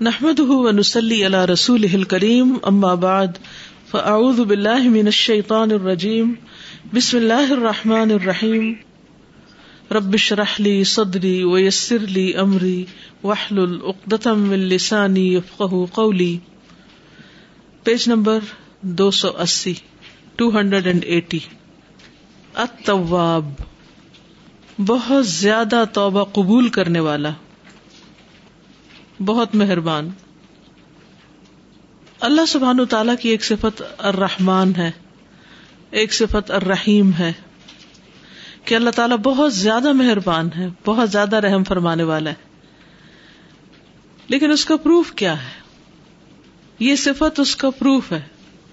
نحمد ونسلی علی رسول کریم اما بعد فاعوذ باللہ من الشیطان الرجیم بسم اللہ الرحمن الرحیم رب شرح لی صدری ویسر لی امری وحلل اقدتم من لسانی یفقہ قولی پیج نمبر دو سو اسی ٹو ہنڈریڈ اینڈ ایٹی التواب، بہت زیادہ توبہ قبول کرنے والا۔ بہت مہربان۔ اللہ سبحان تعالیٰ کی ایک صفت الرحمان ہے، ایک صفت الرحیم ہے کہ اللہ تعالیٰ بہت زیادہ مہربان ہے، بہت زیادہ رحم فرمانے والا ہے۔ لیکن اس کا پروف کیا ہے؟ یہ صفت اس کا پروف ہے،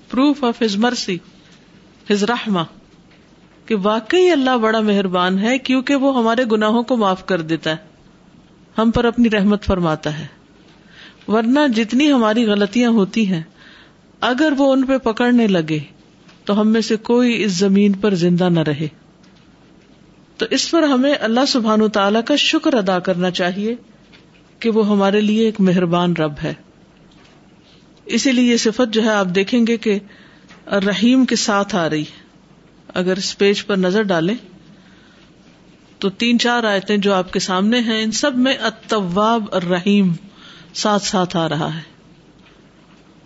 proof of his mercy, his رحما کہ واقعی اللہ بڑا مہربان ہے کیونکہ وہ ہمارے گناہوں کو معاف کر دیتا ہے، ہم پر اپنی رحمت فرماتا ہے۔ ورنہ جتنی ہماری غلطیاں ہوتی ہیں، اگر وہ ان پہ پکڑنے لگے، تو ہم میں سے کوئی اس زمین پر زندہ نہ رہے۔ تو اس پر ہمیں اللہ سبحان و تعالی کا شکر ادا کرنا چاہیے کہ وہ ہمارے لیے ایک مہربان رب ہے۔ اسی لیے یہ صفت جو ہے، آپ دیکھیں گے کہ رحیم کے ساتھ آ رہی ہے۔ اگر اس پیج پر نظر ڈالیں، تو تین چار آیتیں جو آپ کے سامنے ہیں، ان سب میں اتواب الرحیم۔ ساتھ ساتھ آ رہا ہے۔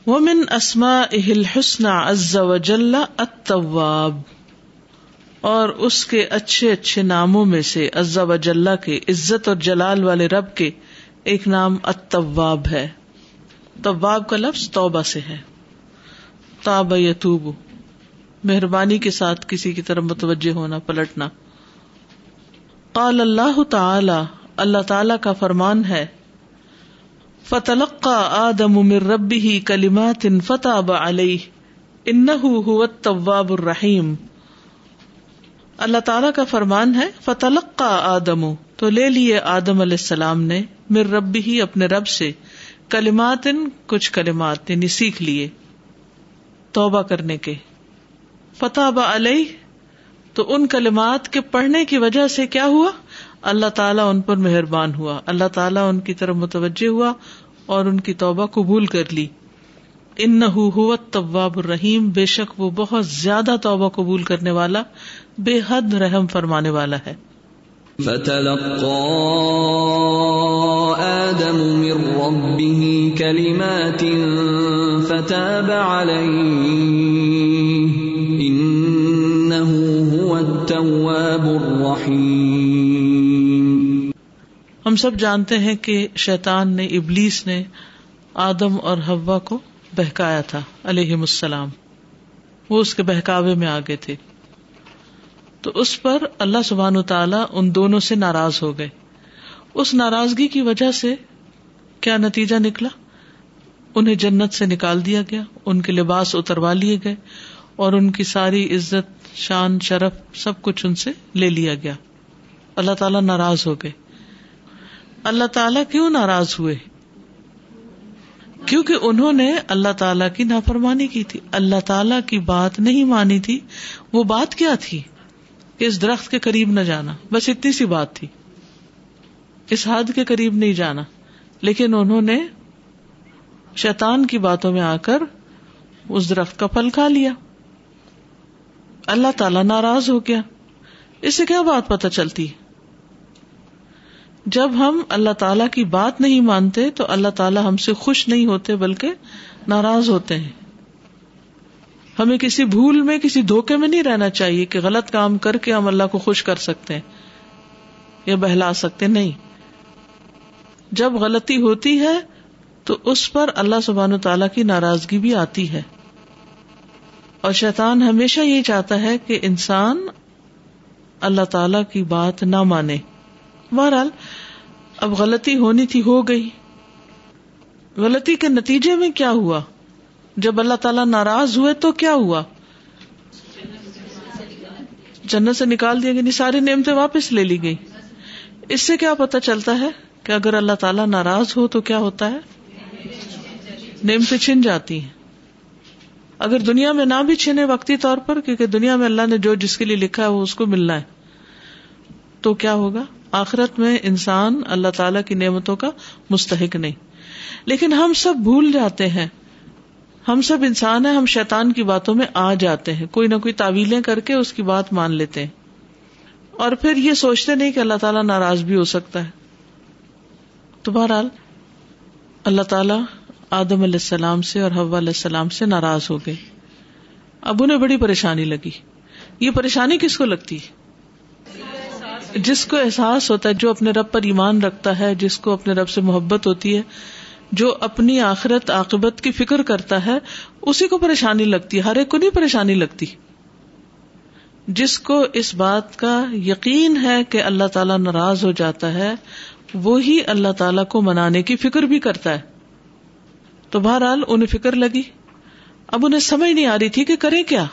ومن اسما اہل حسن از وجل اتواب اور اس کے اچھے اچھے ناموں میں سے از وجل کے عزت اور جلال والے رب کے ایک نام اتواب ہے۔ طواب کا لفظ توبہ سے ہے۔ تاب یتوب۔ مہربانی کے ساتھ کسی کی طرف متوجہ ہونا، پلٹنا۔ قال اللہ تعالی اللہ تعالی کا فرمان ہے فتلقى آدم من ربه كلمات فتاب عليه. انه هو التواب الرحيم. اللہ تعالیٰ کا فرمان ہے، فتلقى آدم، تو لے لیے آدم علیہ السلام نے مر رب ہی اپنے رب سے کلمات، کچھ کلمات یعنی سیکھ لیے توبہ کرنے کے۔ فتح علیہ، تو ان کلمات کے پڑھنے کی وجہ سے کیا ہوا؟ اللہ تعالیٰ ان پر مہربان ہوا۔ اللہ تعالیٰ ان کی طرف متوجہ ہوا اور ان کی توبہ قبول کر لی۔ ان طواب الرحیم، بے شک وہ بہت زیادہ توبہ قبول کرنے والا، بے حد رحم فرمانے والا ہے۔ آدم من ربه كلمات فتاب عليه ہم سب جانتے ہیں کہ شیطان نے ابلیس نے آدم اور ہوا کو بہکایا تھا علیہ السلام۔ وہ اس کے بہکاوے میں آگے تھے۔ تو اس پر اللہ سبحان تعالی ان دونوں سے ناراض ہو گئے۔ اس ناراضگی کی وجہ سے کیا نتیجہ نکلا؟ انہیں جنت سے نکال دیا گیا، ان کے لباس اتروا لیے گئے اور ان کی ساری عزت، شان، شرف سب کچھ ان سے لے لیا گیا۔ اللہ تعالیٰ ناراض ہو گئے۔ اللہ تعالیٰ کیوں ناراض ہوئے؟ کیونکہ انہوں نے اللہ تعالیٰ کی نافرمانی کی تھی۔ اللہ تعالیٰ کی بات نہیں مانی تھی۔ وہ بات کیا تھی؟ کہ اس درخت کے قریب نہ جانا۔ بس اتنی سی بات تھی۔ اس حد کے قریب نہیں جانا۔ لیکن انہوں نے شیطان کی باتوں میں آ کر اس درخت کا پھل کھا لیا۔ اللہ تعالی ناراض ہو گیا۔ اس سے کیا بات پتہ چلتی؟ جب ہم اللہ تعالی کی بات نہیں مانتے تو اللہ تعالیٰ ہم سے خوش نہیں ہوتے بلکہ ناراض ہوتے ہیں۔ ہمیں کسی بھول میں، کسی دھوکے میں نہیں رہنا چاہیے کہ غلط کام کر کے ہم اللہ کو خوش کر سکتے ہیں یا بہلا سکتے، نہیں۔ جب غلطی ہوتی ہے تو اس پر اللہ سبحان و تعالیٰ کی ناراضگی بھی آتی ہے۔ اور شیطان ہمیشہ یہ چاہتا ہے کہ انسان اللہ تعالی کی بات نہ مانے۔ بہرحال اب غلطی ہونی تھی، ہو گئی۔ غلطی کے نتیجے میں کیا ہوا؟ جب اللہ تعالیٰ ناراض ہوئے تو کیا ہوا؟ جنت سے نکال دیا گیا یعنی ساری نعمتیں واپس لے لی گئی اس سے کیا پتا چلتا ہے کہ اگر اللہ تعالیٰ ناراض ہو تو کیا ہوتا ہے؟ نعمتیں چھن جاتی ہیں۔ اگر دنیا میں نہ بھی چھنے وقتی طور پر، کیونکہ دنیا میں اللہ نے جو جس کے لیے لکھا ہے وہ اس کو ملنا ہے، تو کیا ہوگا؟ آخرت میں انسان اللہ تعالی کی نعمتوں کا مستحق نہیں۔ لیکن ہم سب بھول جاتے ہیں۔ ہم سب انسان ہیں، ہم شیطان کی باتوں میں آ جاتے ہیں۔ کوئی نہ کوئی تعویلیں کر کے اس کی بات مان لیتے ہیں۔ اور پھر یہ سوچتے نہیں کہ اللہ تعالیٰ ناراض بھی ہو سکتا ہے۔ تو بہرحال اللہ تعالیٰ آدم علیہ السلام سے اور حو علیہ السلام سے ناراض ہو گئے۔ اب انہیں بڑی پریشانی لگی۔ یہ پریشانی کس کو لگتی؟ جس کو احساس ہوتا ہے جو اپنے رب پر ایمان رکھتا ہے، جس کو اپنے رب سے محبت ہوتی ہے، جو اپنی آخرت، عاقبت کی فکر کرتا ہے، اسی کو پریشانی لگتی ہے، ہر ایک کو نہیں پریشانی لگتی۔ جس کو اس بات کا یقین ہے کہ اللہ تعالی ناراض ہو جاتا ہے، وہی اللہ تعالی کو منانے کی فکر بھی کرتا ہے۔ تو بہرحال انہیں فکر لگی۔ اب انہیں سمجھ نہیں آ رہی تھی کہ کریں کیا۔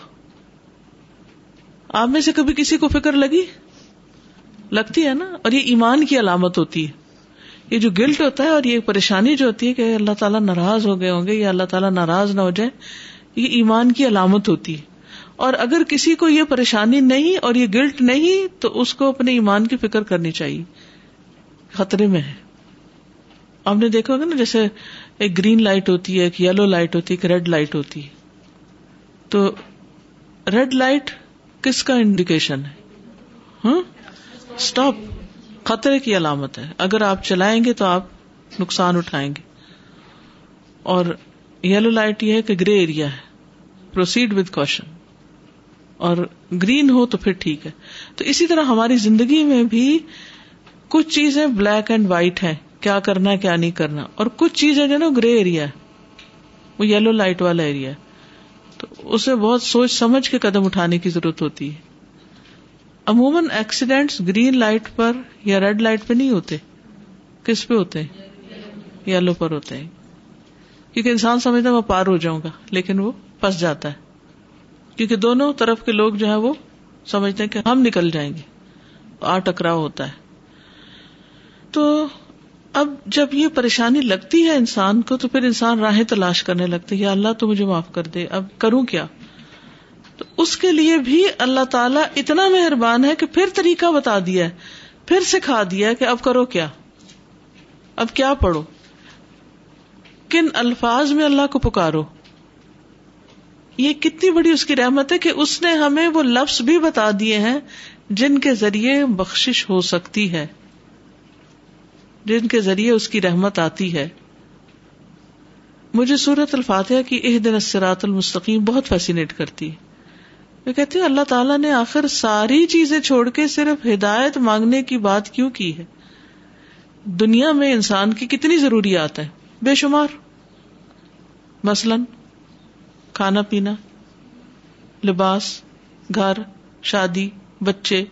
آپ میں سے کبھی کسی کو فکر لگی؟ لگتی ہے نا اور یہ ایمان کی علامت ہوتی ہے۔ یہ جو گلٹ ہوتا ہے اور یہ پریشانی جو ہوتی ہے کہ اللہ تعالیٰ ناراض ہو گئے ہوں گے یا اللہ تعالیٰ ناراض نہ ہو جائے یہ ایمان کی علامت ہوتی ہے۔ اور اگر کسی کو یہ پریشانی نہیں اور یہ گلٹ نہیں، تو اس کو اپنے ایمان کی فکر کرنی چاہیے۔ خطرے میں ہے۔ آپ نے دیکھا ہوگا نا، جیسے ایک گرین لائٹ ہوتی ہے، ایک یلو لائٹ ہوتی ہے، ایک ریڈ لائٹ ہوتی ہے۔ تو ریڈ لائٹ کس کا انڈیکیشن ہے؟ ہاں؟ اسٹاپ خطرے کی علامت ہے۔ اگر آپ چلائیں گے تو آپ نقصان اٹھائیں گے۔ اور یلو لائٹ یہ ہے کہ گرے ایریا ہے۔ پروسیڈ ود کوشن اور گرین ہو تو پھر ٹھیک ہے۔ تو اسی طرح ہماری زندگی میں بھی کچھ چیزیں بلیک اینڈ وائٹ ہیں۔ کیا کرنا ہے، کیا نہیں کرنا۔ اور کچھ چیزیں جو نا گرے ایریا ہے۔ وہ یلو لائٹ والا ایریا ہے۔ تو اسے بہت سوچ سمجھ کے قدم اٹھانے کی ضرورت ہوتی ہے۔ عموماً ایکسیڈینٹ گرین لائٹ پر یا ریڈ لائٹ پہ نہیں ہوتے کس پہ ہوتے ہیں یلو پر ہوتے ہیں کیونکہ انسان سمجھتا ہے میں پار ہو جاؤں گا لیکن وہ پس جاتا ہے کیونکہ دونوں طرف کے لوگ جو ہے وہ سمجھتے ہیں کہ ہم نکل جائیں گے آ ٹکراؤ ہوتا ہے تو اب جب یہ پریشانی لگتی ہے انسان کو تو پھر انسان راہیں تلاش کرنے لگتے یا اللہ تو مجھے معاف کر دے اب کروں کیا تو اس کے لیے بھی اللہ تعالیٰ اتنا مہربان ہے کہ پھر طریقہ بتا دیا ہے، پھر سکھا دیا کہ اب کرو کیا۔ اب کیا پڑھو؟ کن الفاظ میں اللہ کو پکارو؟ یہ کتنی بڑی اس کی رحمت ہے کہ اس نے ہمیں وہ لفظ بھی بتا دیے ہیں جن کے ذریعے بخش ہو سکتی ہے۔ جن کے ذریعے اس کی رحمت آتی ہے۔ مجھے سورت الفاتحہ کی اح دن اسرات المستقیم بہت فیسینیٹ کرتی ہے۔ میں کہتی ہوں اللہ تعالیٰ نے آخر ساری چیزیں چھوڑ کے صرف ہدایت مانگنے کی بات کیوں کی ہے؟ دنیا میں انسان کی کتنی ضروریات ہیں؟ بے شمار۔ مثلاً، کھانا پینا، لباس، گھر، شادی، بچے،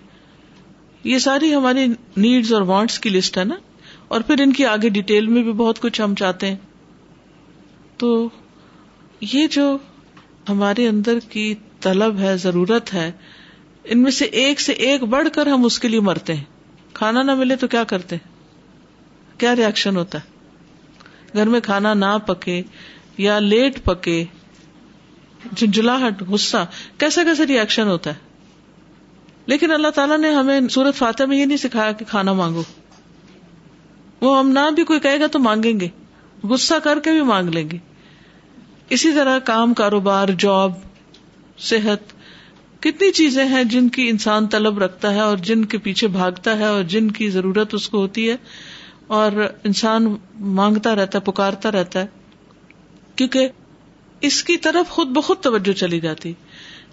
یہ ساری ہماری نیڈز اور وانٹس کی لسٹ ہے نا؟ اور پھر ان کی آگے ڈیٹیل میں بھی بہت کچھ ہم چاہتے ہیں۔ تو یہ جو ہمارے اندر کی طلب ہے، ضرورت ہے، ان میں سے ایک سے ایک بڑھ کر ہم اس کے لیے مرتے ہیں۔ کھانا نہ ملے تو کیا کرتے؟ کیا ریئیکشن ہوتا؟ ہے گھر میں کھانا نہ پکے یا لیٹ پکے جھنجلاہٹ غصہ کیسا کیسا ریئیکشن ہوتا ہے؟ لیکن اللہ تعالیٰ نے ہمیں سورت فاتح میں یہ نہیں سکھایا کہ کھانا مانگو۔ وہ ہم نہ بھی کوئی کہے گا تو مانگیں گے، غصہ کر کے بھی مانگ لیں گے۔ اسی طرح کام، کاروبار جاب صحت، کتنی چیزیں ہیں جن کی انسان طلب رکھتا ہے اور جن کے پیچھے بھاگتا ہے اور جن کی ضرورت اس کو ہوتی ہے اور انسان مانگتا رہتا ہے، پکارتا رہتا ہے، کیونکہ اس کی طرف خود بخود توجہ چلی جاتی۔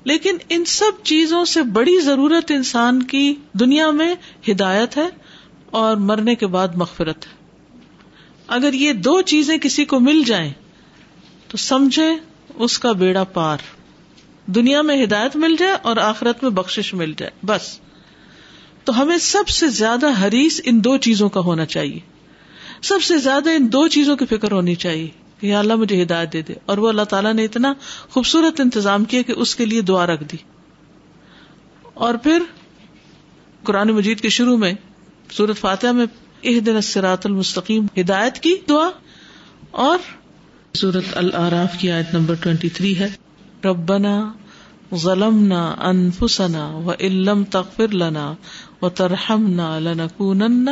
لیکن ان سب چیزوں سے بڑی ضرورت انسان کی دنیا میں ہدایت ہے اور مرنے کے بعد مغفرت ہے۔ اگر یہ دو چیزیں کسی کو مل جائیں تو سمجھے اس کا بیڑا پار۔ دنیا میں ہدایت مل جائے اور آخرت میں بخش مل جائے، بس۔ تو ہمیں سب سے زیادہ حریص ان دو چیزوں کا ہونا چاہیے۔ سب سے زیادہ ان دو چیزوں کی فکر ہونی چاہیے کہ اللہ مجھے ہدایت دے دے۔ اور وہ اللہ تعالیٰ نے اتنا خوبصورت انتظام کیا کہ اس کے لیے دعا رکھ دی۔ اور پھر قرآن مجید کے شروع میں سورت فاتحہ میں اح دن اسرات المستقیم ہدایت کی دعا اور سورت العراف کی آیت نمبر ٹوینٹی تھری ہے۔ ربنا ظلمنا انفسنا و علم تغفر لنا و ترحمنا لنکونن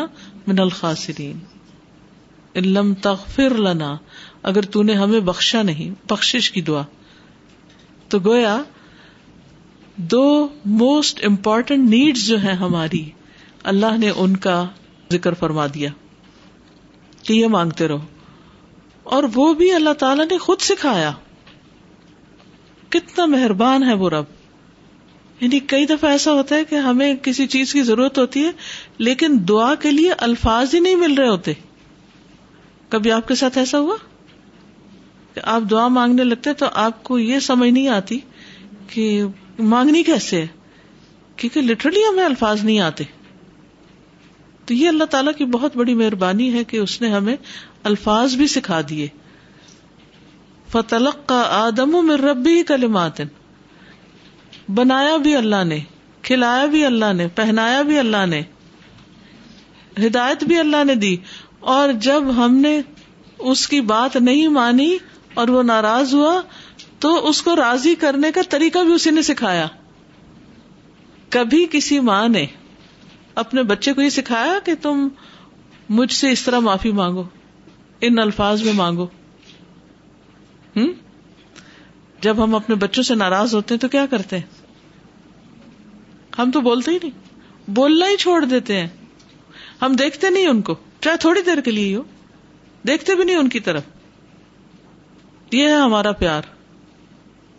من الخاسرین۔ علم تغفر لنا، اگر تو نے ہمیں بخشا نہیں، بخشش کی دعا۔ تو گویا، دو موسٹ امپورٹنٹ نیڈس جو ہیں ہماری، اللہ نے ان کا ذکر فرما دیا کہ یہ مانگتے رہو۔ اور وہ بھی اللہ تعالی نے خود سکھایا۔ کتنا مہربان ہے وہ رب۔ یعنی کئی دفعہ ایسا ہوتا ہے کہ ہمیں کسی چیز کی ضرورت ہوتی ہے، لیکن دعا کے لیے الفاظ ہی نہیں مل رہے ہوتے۔ کبھی آپ کے ساتھ ایسا ہوا؟ کہ آپ دعا مانگنے لگتے تو آپ کو یہ سمجھ نہیں آتی کہ مانگنی کیسے ہے، کیونکہ لٹرلی ہمیں الفاظ نہیں آتے۔ تو یہ اللہ تعالیٰ کی بہت بڑی مہربانی ہے کہ اس نے ہمیں الفاظ بھی سکھا دیے۔ فتلق کا آدم و مر ربی کلمات۔ بنایا بھی اللہ نے، کھلایا بھی اللہ نے، پہنایا بھی اللہ نے، ہدایت بھی اللہ نے دی۔ اور جب ہم نے اس کی بات نہیں مانی اور وہ ناراض ہوا، تو اس کو راضی کرنے کا طریقہ بھی اسی نے سکھایا۔ کبھی کسی ماں نے اپنے بچے کو یہ سکھایا کہ تم مجھ سے اس طرح معافی مانگو، ان الفاظ میں مانگو۔ جب ہم اپنے بچوں سے ناراض ہوتے ہیں تو کیا کرتے ہیں؟ ہم تو بولتے ہی نہیں۔ بولنا ہی چھوڑ دیتے ہیں۔ ہم دیکھتے نہیں ان کو۔ چاہے تھوڑی دیر کے لیے ہو۔ دیکھتے بھی نہیں ان کی طرف۔ یہ ہے ہمارا پیار۔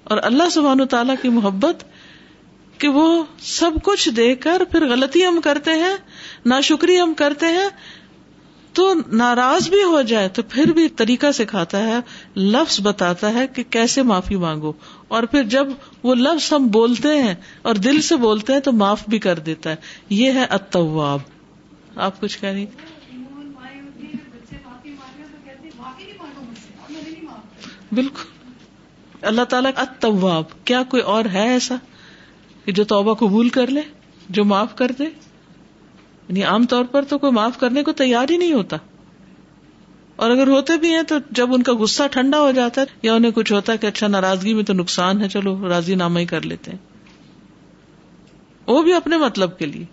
اور اللہ سبحان تعالی کی محبت کہ وہ سب کچھ دے کر پھر غلطی ہم کرتے ہیں نا شکری ہم کرتے ہیں تو ناراض بھی ہو جائے تو پھر بھی طریقہ سکھاتا ہے، لفظ بتاتا ہے کہ کیسے معافی مانگو۔ اور پھر جب وہ لفظ ہم بولتے ہیں اور دل سے بولتے ہیں تو معاف بھی کر دیتا ہے۔ یہ ہے اتواب آپ کچھ کہہ رہی بالکل۔ اللہ تعالیٰ اتواب کیا کوئی اور ہے ایسا کہ جو توبہ قبول کر لے، جو معاف کر دے؟ یعنی عام طور پر تو کوئی معاف کرنے کو تیار ہی نہیں ہوتا۔ اور اگر ہوتے بھی ہیں تو جب ان کا غصہ ٹھنڈا ہو جاتا ہے یا انہیں کچھ ہوتا ہے کہ اچھا ناراضگی میں تو نقصان ہے چلو راضی نامہ ہی کر لیتے ہیں۔ وہ بھی اپنے مطلب کے لیے۔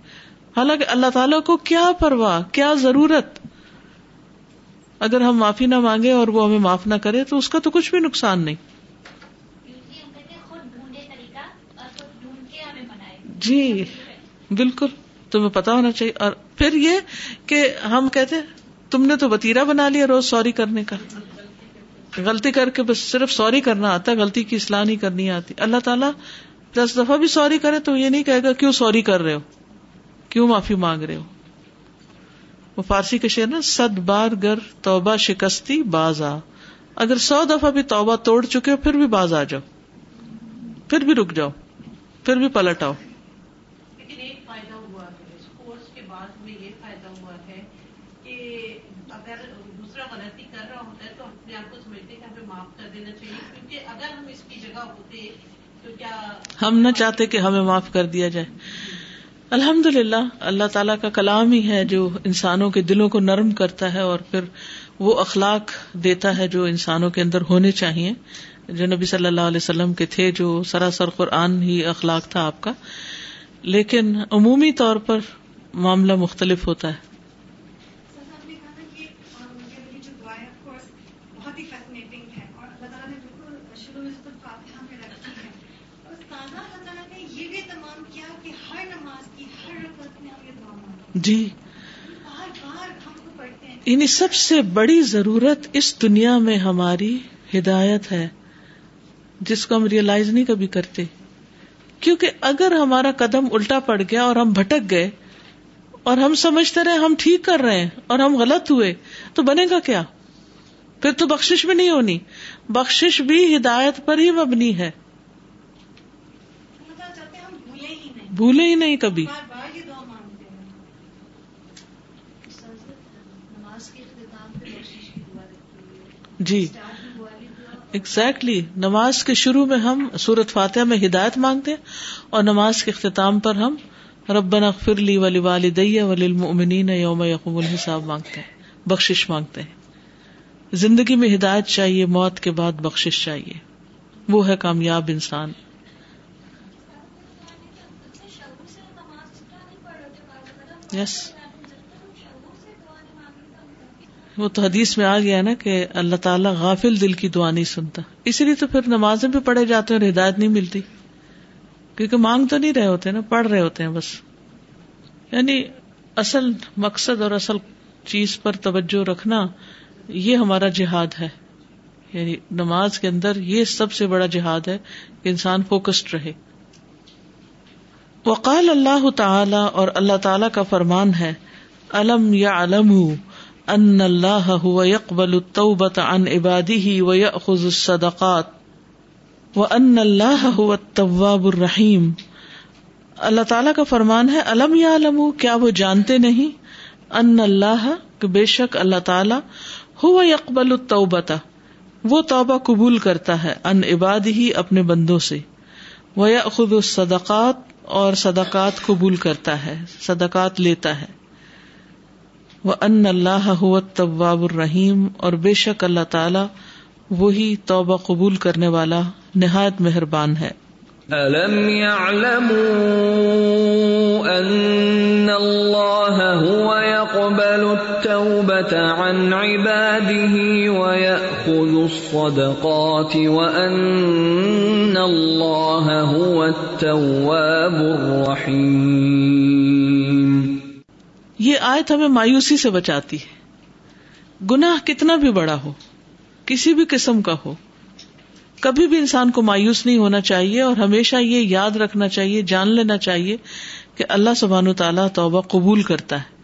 حالانکہ اللہ تعالیٰ کو کیا پرواہ کیا ضرورت؟ اگر ہم معافی نہ مانگے اور وہ ہمیں معاف نہ کرے تو اس کا تو کچھ بھی نقصان نہیں۔ جی بالکل۔ تمہیں پتا ہونا چاہیے۔ اور پھر یہ کہ ہم کہتے تم نے تو وتیرا بنا لیا روز سوری کرنے کا۔ غلطی کر کے بس صرف سوری کرنا آتا ہے، غلطی کی اصلاح نہیں کرنی آتی۔ اللہ تعالیٰ دس دفعہ بھی سوری کرے تو یہ نہیں کہے گا، کیوں سوری کر رہے ہو؟ کیوں معافی مانگ رہے ہو؟ وہ فارسی کے شعر نا سد بار گر توبہ شکستی باز آ اگر سو دفعہ بھی توبہ توڑ چکے ہو، پھر بھی باز آ جاؤ۔ پھر بھی رک جاؤ۔ پھر بھی پلٹ آؤ۔ ہم نہ چاہتے کہ ہمیں معاف کر دیا جائے۔ الحمد للہ اللہ تعالیٰ کا کلام ہی ہے جو انسانوں کے دلوں کو نرم کرتا ہے اور پھر وہ اخلاق دیتا ہے جو انسانوں کے اندر ہونے چاہیے۔ جو نبی صلی اللہ علیہ وسلم کے تھے، جو سراسر قرآن ہی اخلاق تھا آپ کا۔ لیکن عمومی طور پر معاملہ مختلف ہوتا ہے۔ جی۔ یعنی سب سے بڑی ضرورت اس دنیا میں ہماری ہدایت ہے جس کو ہم ریئلائز نہیں کبھی کرتے۔ کیونکہ اگر ہمارا قدم الٹا پڑ گیا اور ہم بھٹک گئے اور ہم سمجھتے رہے ہم ٹھیک کر رہے ہیں اور ہم غلط ہوئے تو بنے گا کیا؟ پھر تو بخش بھی نہیں ہونی۔ بخش بھی ہدایت پر ہی مبنی ہے۔ بھولے ہی نہیں۔ کبھی۔ جی۔ ایگزیکٹلی نماز کے شروع میں ہم سورت فاتحہ میں ہدایت مانگتے ہیں اور نماز کے اختتام پر ہم ربنا اغفر لی ولی والدی وللمؤمنین یوم یقوم الحساب مانگتے ہیں، بخشش مانگتے ہیں۔ زندگی میں ہدایت چاہیے، موت کے بعد بخشش چاہیے۔ وہ ہے کامیاب انسان۔ یس وہ تو حدیث میں آ گیا نا کہ اللہ تعالیٰ غافل دل کی دعا نہیں سنتا۔ اسی لیے تو پھر نمازیں بھی پڑھے جاتے ہیں اور ہدایت نہیں ملتی۔ کیونکہ مانگ تو نہیں رہے ہوتے نا، پڑھ رہے ہوتے ہیں بس۔ یعنی اصل مقصد اور اصل چیز پر توجہ رکھنا، یہ ہمارا جہاد ہے۔ یعنی نماز کے اندر یہ سب سے بڑا جہاد ہے کہ انسان فوکسڈ رہے۔ وقال اللہ تعالی اور اللہ تعالی کا فرمان ہے، الم یا علم ہوں ان اللہ يقبل التوبة عن عباده ويأخذ الصدقات. وان اللہ هو التواب الرحیم اللہ تعالیٰ کا فرمان ہے الم یا علم کیا وہ جانتے نہیں؟ ان اللہ کہ بے شک اللہ تعالیٰ ہو یقبل التوبتا وہ توبہ قبول کرتا ہے ان عباد ہی اپنے بندوں سے. وہ خود اور صدقات قبول کرتا ہے، صدقات لیتا ہے. وہ ان اللہ طواب الرحیم اور بے شک اللہ تعالی وہی توبہ قبول کرنے والا نہایت مہربان ہے۔ أَلَمْ يَعْلَمُوا أَنَّ اللَّهَ هُوَ يَقْبَلُ التَّوْبَةَ عَنْ عِبَادِهِ وَيَأْخُذُ الصَّدَقَاتِ وَأَنَّ اللَّهَ هُوَ التَّوَّابُ الرَّحِيمُ یہ آیت ہمیں مایوسی سے بچاتی ہے۔ گناہ کتنا بھی بڑا ہو، کسی بھی قسم کا ہو، کبھی بھی انسان کو مایوس نہیں ہونا چاہیے اور ہمیشہ یہ یاد رکھنا چاہیے، جان لینا چاہیے کہ اللہ سبحان تعالیٰ توبہ قبول کرتا ہے۔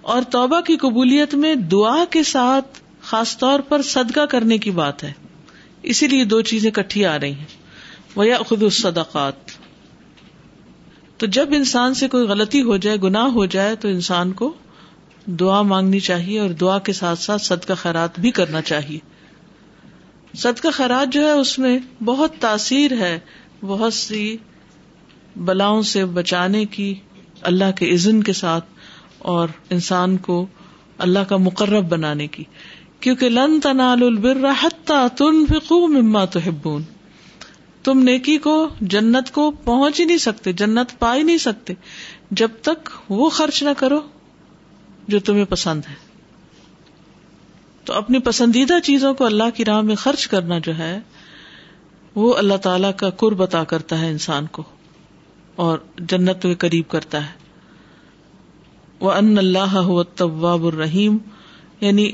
اور توبہ کی قبولیت میں دعا کے ساتھ خاص طور پر صدقہ کرنے کی بات ہے۔ اسی لیے دو چیزیں کٹھی آ رہی ہیں۔ وہ خود الصدقات۔ تو جب انسان سے کوئی غلطی ہو جائے، گناہ ہو جائے، تو انسان کو دعا مانگنی چاہیے اور دعا کے ساتھ ساتھ صدقہ خیرات بھی کرنا چاہیے۔ صدقہ کا جو ہے، اس میں بہت تاثیر ہے۔ بہت سی بلاؤں سے بچانے کی، اللہ کے عزن کے ساتھ اور انسان کو اللہ کا مقرب بنانے کی۔ کیونکہ لن تنال البر حتى تنفقوا مما تحبون۔ تم نیکی کو، جنت کو پہنچ ہی نہیں سکتے، جنت پا ہی نہیں سکتے۔ جب تک وہ خرچ نہ کرو جو تمہیں پسند ہے۔ تو اپنی پسندیدہ چیزوں کو اللہ کی راہ میں خرچ کرنا جو ہے، وہ اللہ تعالی کا قرب عطا کرتا ہے انسان کو اور جنت کے قریب کرتا ہے۔ وہ ان اللہ طواب الرحیم یعنی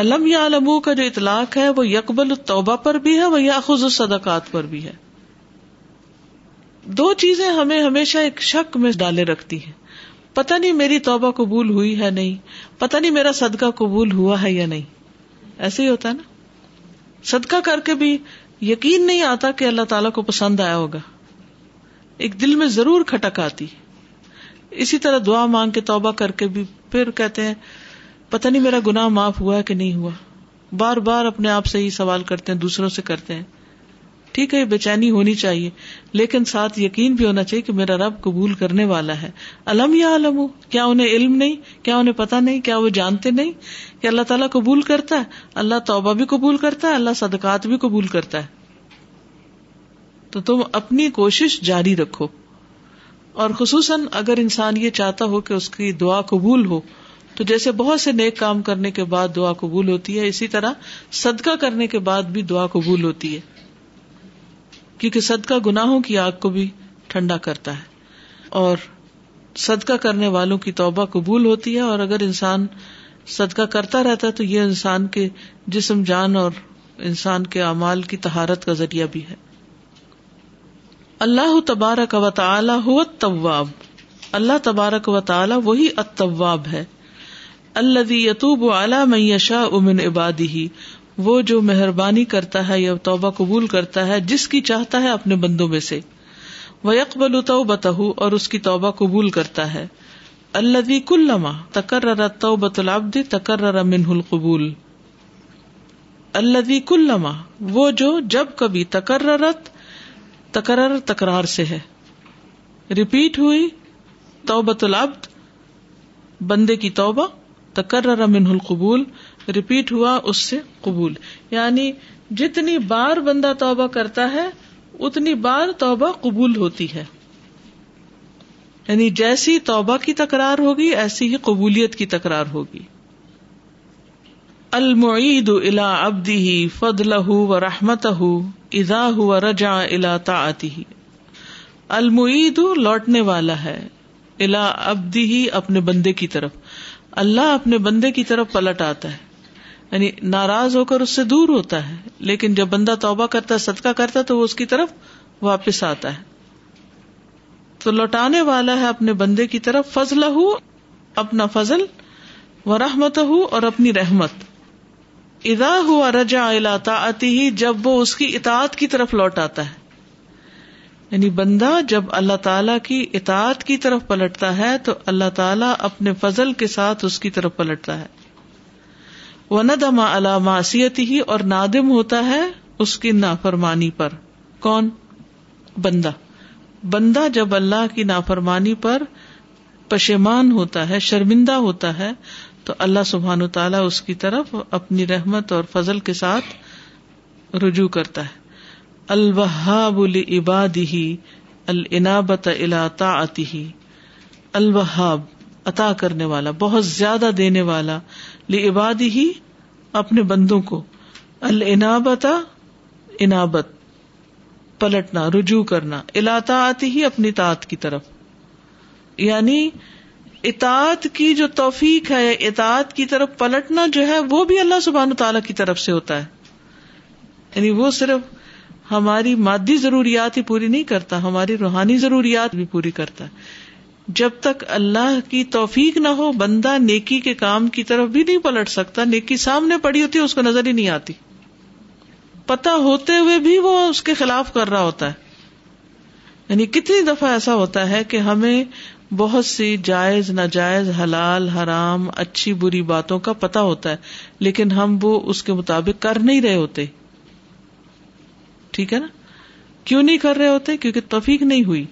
علم یا علمو کا جو اطلاق ہے، وہ یکبل التوبہ پر بھی ہے، وہ یاخذ الصدقات پر بھی ہے۔ دو چیزیں ہمیں ہمیشہ ایک شک میں ڈالے رکھتی ہیں۔ پتا نہیں میری توبہ قبول ہوئی ہے نہیں پتا نہیں میرا صدقہ قبول ہوا ہے یا نہیں۔ ایسے ہی ہوتا ہے نا۔ صدقہ کر کے بھی یقین نہیں آتا کہ اللہ تعالی کو پسند آیا ہوگا۔ ایک دل میں ضرور کھٹک آتی۔ اسی طرح دعا مانگ کے توبہ کر کے بھی پھر کہتے ہیں پتہ نہیں میرا گناہ معاف ہوا کہ نہیں ہوا۔ بار بار اپنے آپ سے ہی سوال کرتے ہیں، دوسروں سے کرتے ہیں۔ ٹھیک ہے بے چینی ہونی چاہیے، لیکن ساتھ یقین بھی ہونا چاہیے کہ میرا رب قبول کرنے والا ہے۔ علم یا علم ہو کیا انہیں علم نہیں؟ کیا انہیں پتا نہیں؟ کیا وہ جانتے نہیں؟ کہ اللہ تعالیٰ قبول کرتا ہے۔ اللہ توبہ بھی قبول کرتا ہے، اللہ صدقات بھی قبول کرتا ہے۔ تو تم اپنی کوشش جاری رکھو۔ اور خصوصاً اگر انسان یہ چاہتا ہو کہ اس کی دعا قبول ہو تو جیسے بہت سے نیک کام کرنے کے بعد دعا قبول ہوتی ہے، اسی طرح صدقہ کرنے کے بعد بھی دعا قبول ہوتی ہے۔ کیونکہ صدقہ گناہوں کی آگ کو بھی ٹھنڈا کرتا ہے۔ اور صدقہ کرنے والوں کی توبہ قبول ہوتی ہے، اور اگر انسان صدقہ کرتا رہتا ہے تو یہ انسان کے جسم، جان اور انسان کے اعمال کی تہارت کا ذریعہ بھی ہے۔ اللہ تبارک و تعالی ہو طواب اللہ تبارک و تعالی وہی اتواب ہے۔ اللہ یتوب اعلی میشا امن عبادی وہ جو مہربانی کرتا ہے یا توبہ قبول کرتا ہے، جس کی چاہتا ہے اپنے بندوں میں سے۔ وہ یکبل تو بتہ اور اس کی توبہ قبول کرتا ہے۔ اللہ کلما تکر تو بت العبد تکر منہ القبول۔ اللہ کلما وہ جو جب کبھی تکررت، تکرر تکرار سے ہے۔ ریپیٹ ہوئی توبت العبد، بندے کی توبہ۔ تکرر منہ القبول ریپیٹ ہوا اس سے قبول۔ یعنی جتنی بار بندہ توبہ کرتا ہے، اتنی بار توبہ قبول ہوتی ہے۔ یعنی جیسی توبہ کی تکرار ہوگی، ایسی ہی قبولیت کی تکرار ہوگی۔ المعید الا ابدی فضل و رحمت ادا ہوا رجا الا تعتی المعید لوٹنے والا ہے الا ابدی ہی اپنے بندے کی طرف۔ اللہ اپنے بندے کی طرف پلٹ آتا ہے۔ یعنی ناراض ہو کر اس سے دور ہوتا ہے۔ لیکن جب بندہ توبہ کرتا ہے، صدقہ کرتا ہے، تو وہ اس کی طرف واپس آتا ہے۔ تو لوٹانے والا ہے اپنے بندے کی طرف فضل ہو اپنا فضل و رحمت ہو اور اپنی رحمت۔ ادا ہوا رجا علاتا آتی ہی جب وہ اس کی اطاعت کی طرف لوٹ آتا ہے۔ یعنی بندہ جب اللہ تعالی کی اطاعت کی طرف پلٹتا ہے تو اللہ تعالیٰ اپنے فضل کے ساتھ اس کی طرف پلٹتا ہے۔ وہ ندما علاماسیت ہی اور نادم ہوتا ہے اس کی نافرمانی پر۔ کون؟ بندہ۔ بندہ جب اللہ کی نافرمانی پر پشیمان ہوتا ہے، شرمندہ ہوتا ہے، تو اللہ سبحان تعالیٰ اس کی طرف اپنی رحمت اور فضل کے ساتھ رجوع کرتا ہے۔ الوہاب العباد ہی العنابت العطا ہی الوہاب، عطا کرنے والا، بہت زیادہ دینے والا لعباد ہی اپنے بندوں کو۔ العنابت انابت، پلٹنا، رجوع کرنا الاطا آتی ہی اپنی اطاعت کی طرف۔ یعنی اطاعت کی جو توفیق ہے، اطاعت کی طرف پلٹنا جو ہے، وہ بھی اللہ سبحان تعالیٰ کی طرف سے ہوتا ہے۔ یعنی وہ صرف ہماری مادی ضروریات ہی پوری نہیں کرتا، ہماری روحانی ضروریات بھی پوری کرتا۔ جب تک اللہ کی توفیق نہ ہو، بندہ نیکی کے کام کی طرف بھی نہیں پلٹ سکتا، نیکی سامنے پڑی ہوتی ہے، اس کو نظر ہی نہیں آتی۔ پتا ہوتے ہوئے بھی وہ اس کے خلاف کر رہا ہوتا ہے۔ یعنی کتنی دفعہ ایسا ہوتا ہے کہ ہمیں بہت سی جائز، ناجائز، حلال، حرام، اچھی، بری باتوں کا پتا ہوتا ہے، لیکن ہم وہ اس کے مطابق کر نہیں رہے ہوتے۔ ٹھیک ہے نا؟ کیوں نہیں کر رہے ہوتے؟ کیونکہ توفیق نہیں ہوئی۔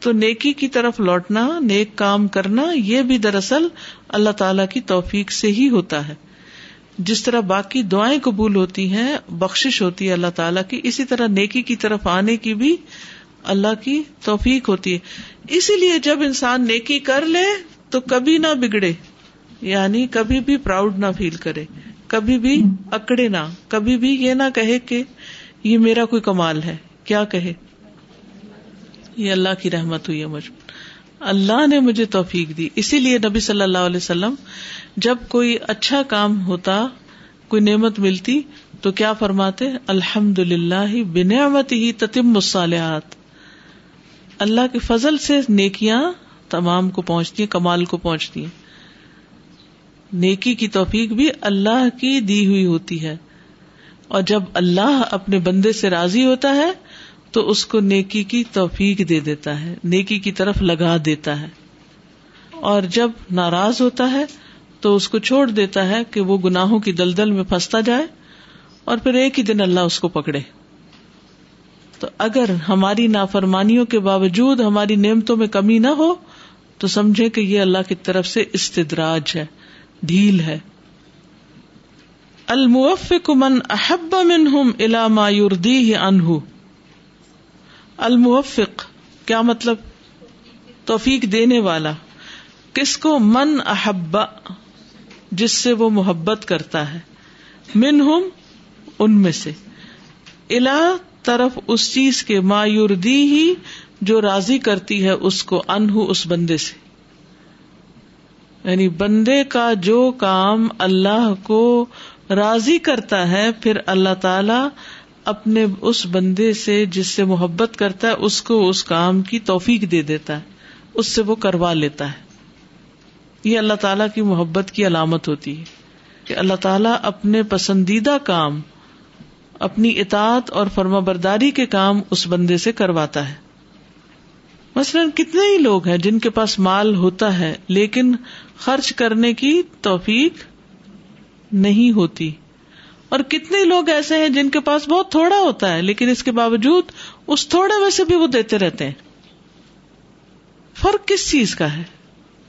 تو نیکی کی طرف لوٹنا، نیک کام کرنا، یہ بھی دراصل اللہ تعالی کی توفیق سے ہی ہوتا ہے۔ جس طرح باقی دعائیں قبول ہوتی ہیں بخش ہوتی ہے اللہ تعالیٰ کی، اسی طرح نیکی کی طرف آنے کی بھی اللہ کی توفیق ہوتی ہے۔ اسی لیے جب انسان نیکی کر لے، تو کبھی نہ بگڑے یعنی کبھی بھی پراؤڈ نہ فیل کرے۔ کبھی بھی اکڑے نہ کبھی بھی یہ نہ کہے کہ یہ میرا کوئی کمال ہے۔ کیا کہے؟ یہ اللہ کی رحمت ہوئی ہے مجھ اللہ نے مجھے توفیق دی۔ اسی لیے نبی صلی اللہ علیہ وسلم جب کوئی اچھا کام ہوتا کوئی نعمت ملتی تو کیا فرماتے؟ الحمد للہ بنعمت ہی تتم مصالحات اللہ کے فضل سے نیکیاں تمام کو پہنچتی ہیں کمال کو پہنچتی ہیں۔ نیکی کی توفیق بھی اللہ کی دی ہوئی ہوتی ہے۔ اور جب اللہ اپنے بندے سے راضی ہوتا ہے، تو اس کو نیکی کی توفیق دے دیتا ہے، نیکی کی طرف لگا دیتا ہے۔ اور جب ناراض ہوتا ہے، تو اس کو چھوڑ دیتا ہے کہ وہ گناہوں کی دلدل میں پھنستا جائے اور پھر ایک ہی دن اللہ اس کو پکڑے۔ تو اگر ہماری نافرمانیوں کے باوجود ہماری نعمتوں میں کمی نہ ہو، تو سمجھے کہ یہ اللہ کی طرف سے استدراج ہے۔ ڈھیل ہے۔ الموفق من احب منہم الا ما یردیہ عنہ۔ الموفق کیا مطلب؟ توفیق دینے والا۔ کس کو؟ من احبا جس سے وہ محبت کرتا ہے۔ من ہم ان میں سے۔ الا طرف اس چیز کے مایوردی ہی جو راضی کرتی ہے اس کو ان اس بندے سے۔ یعنی بندے کا جو کام اللہ کو راضی کرتا ہے، پھر اللہ تعالی اپنے اس بندے سے جس سے محبت کرتا ہے، اس کو اس کام کی توفیق دے دیتا ہے، اس سے وہ کروا لیتا ہے۔ یہ اللہ تعالیٰ کی محبت کی علامت ہوتی ہے کہ اللہ تعالیٰ اپنے پسندیدہ کام، اپنی اطاعت اور فرما برداری کے کام اس بندے سے کرواتا ہے۔ مثلاً کتنے ہی لوگ ہیں جن کے پاس مال ہوتا ہے، لیکن خرچ کرنے کی توفیق نہیں ہوتی۔ اور کتنے لوگ ایسے ہیں جن کے پاس بہت تھوڑا ہوتا ہے، لیکن اس کے باوجود اس تھوڑے میں سے بھی وہ دیتے رہتے ہیں۔ فرق کس چیز کا ہے؟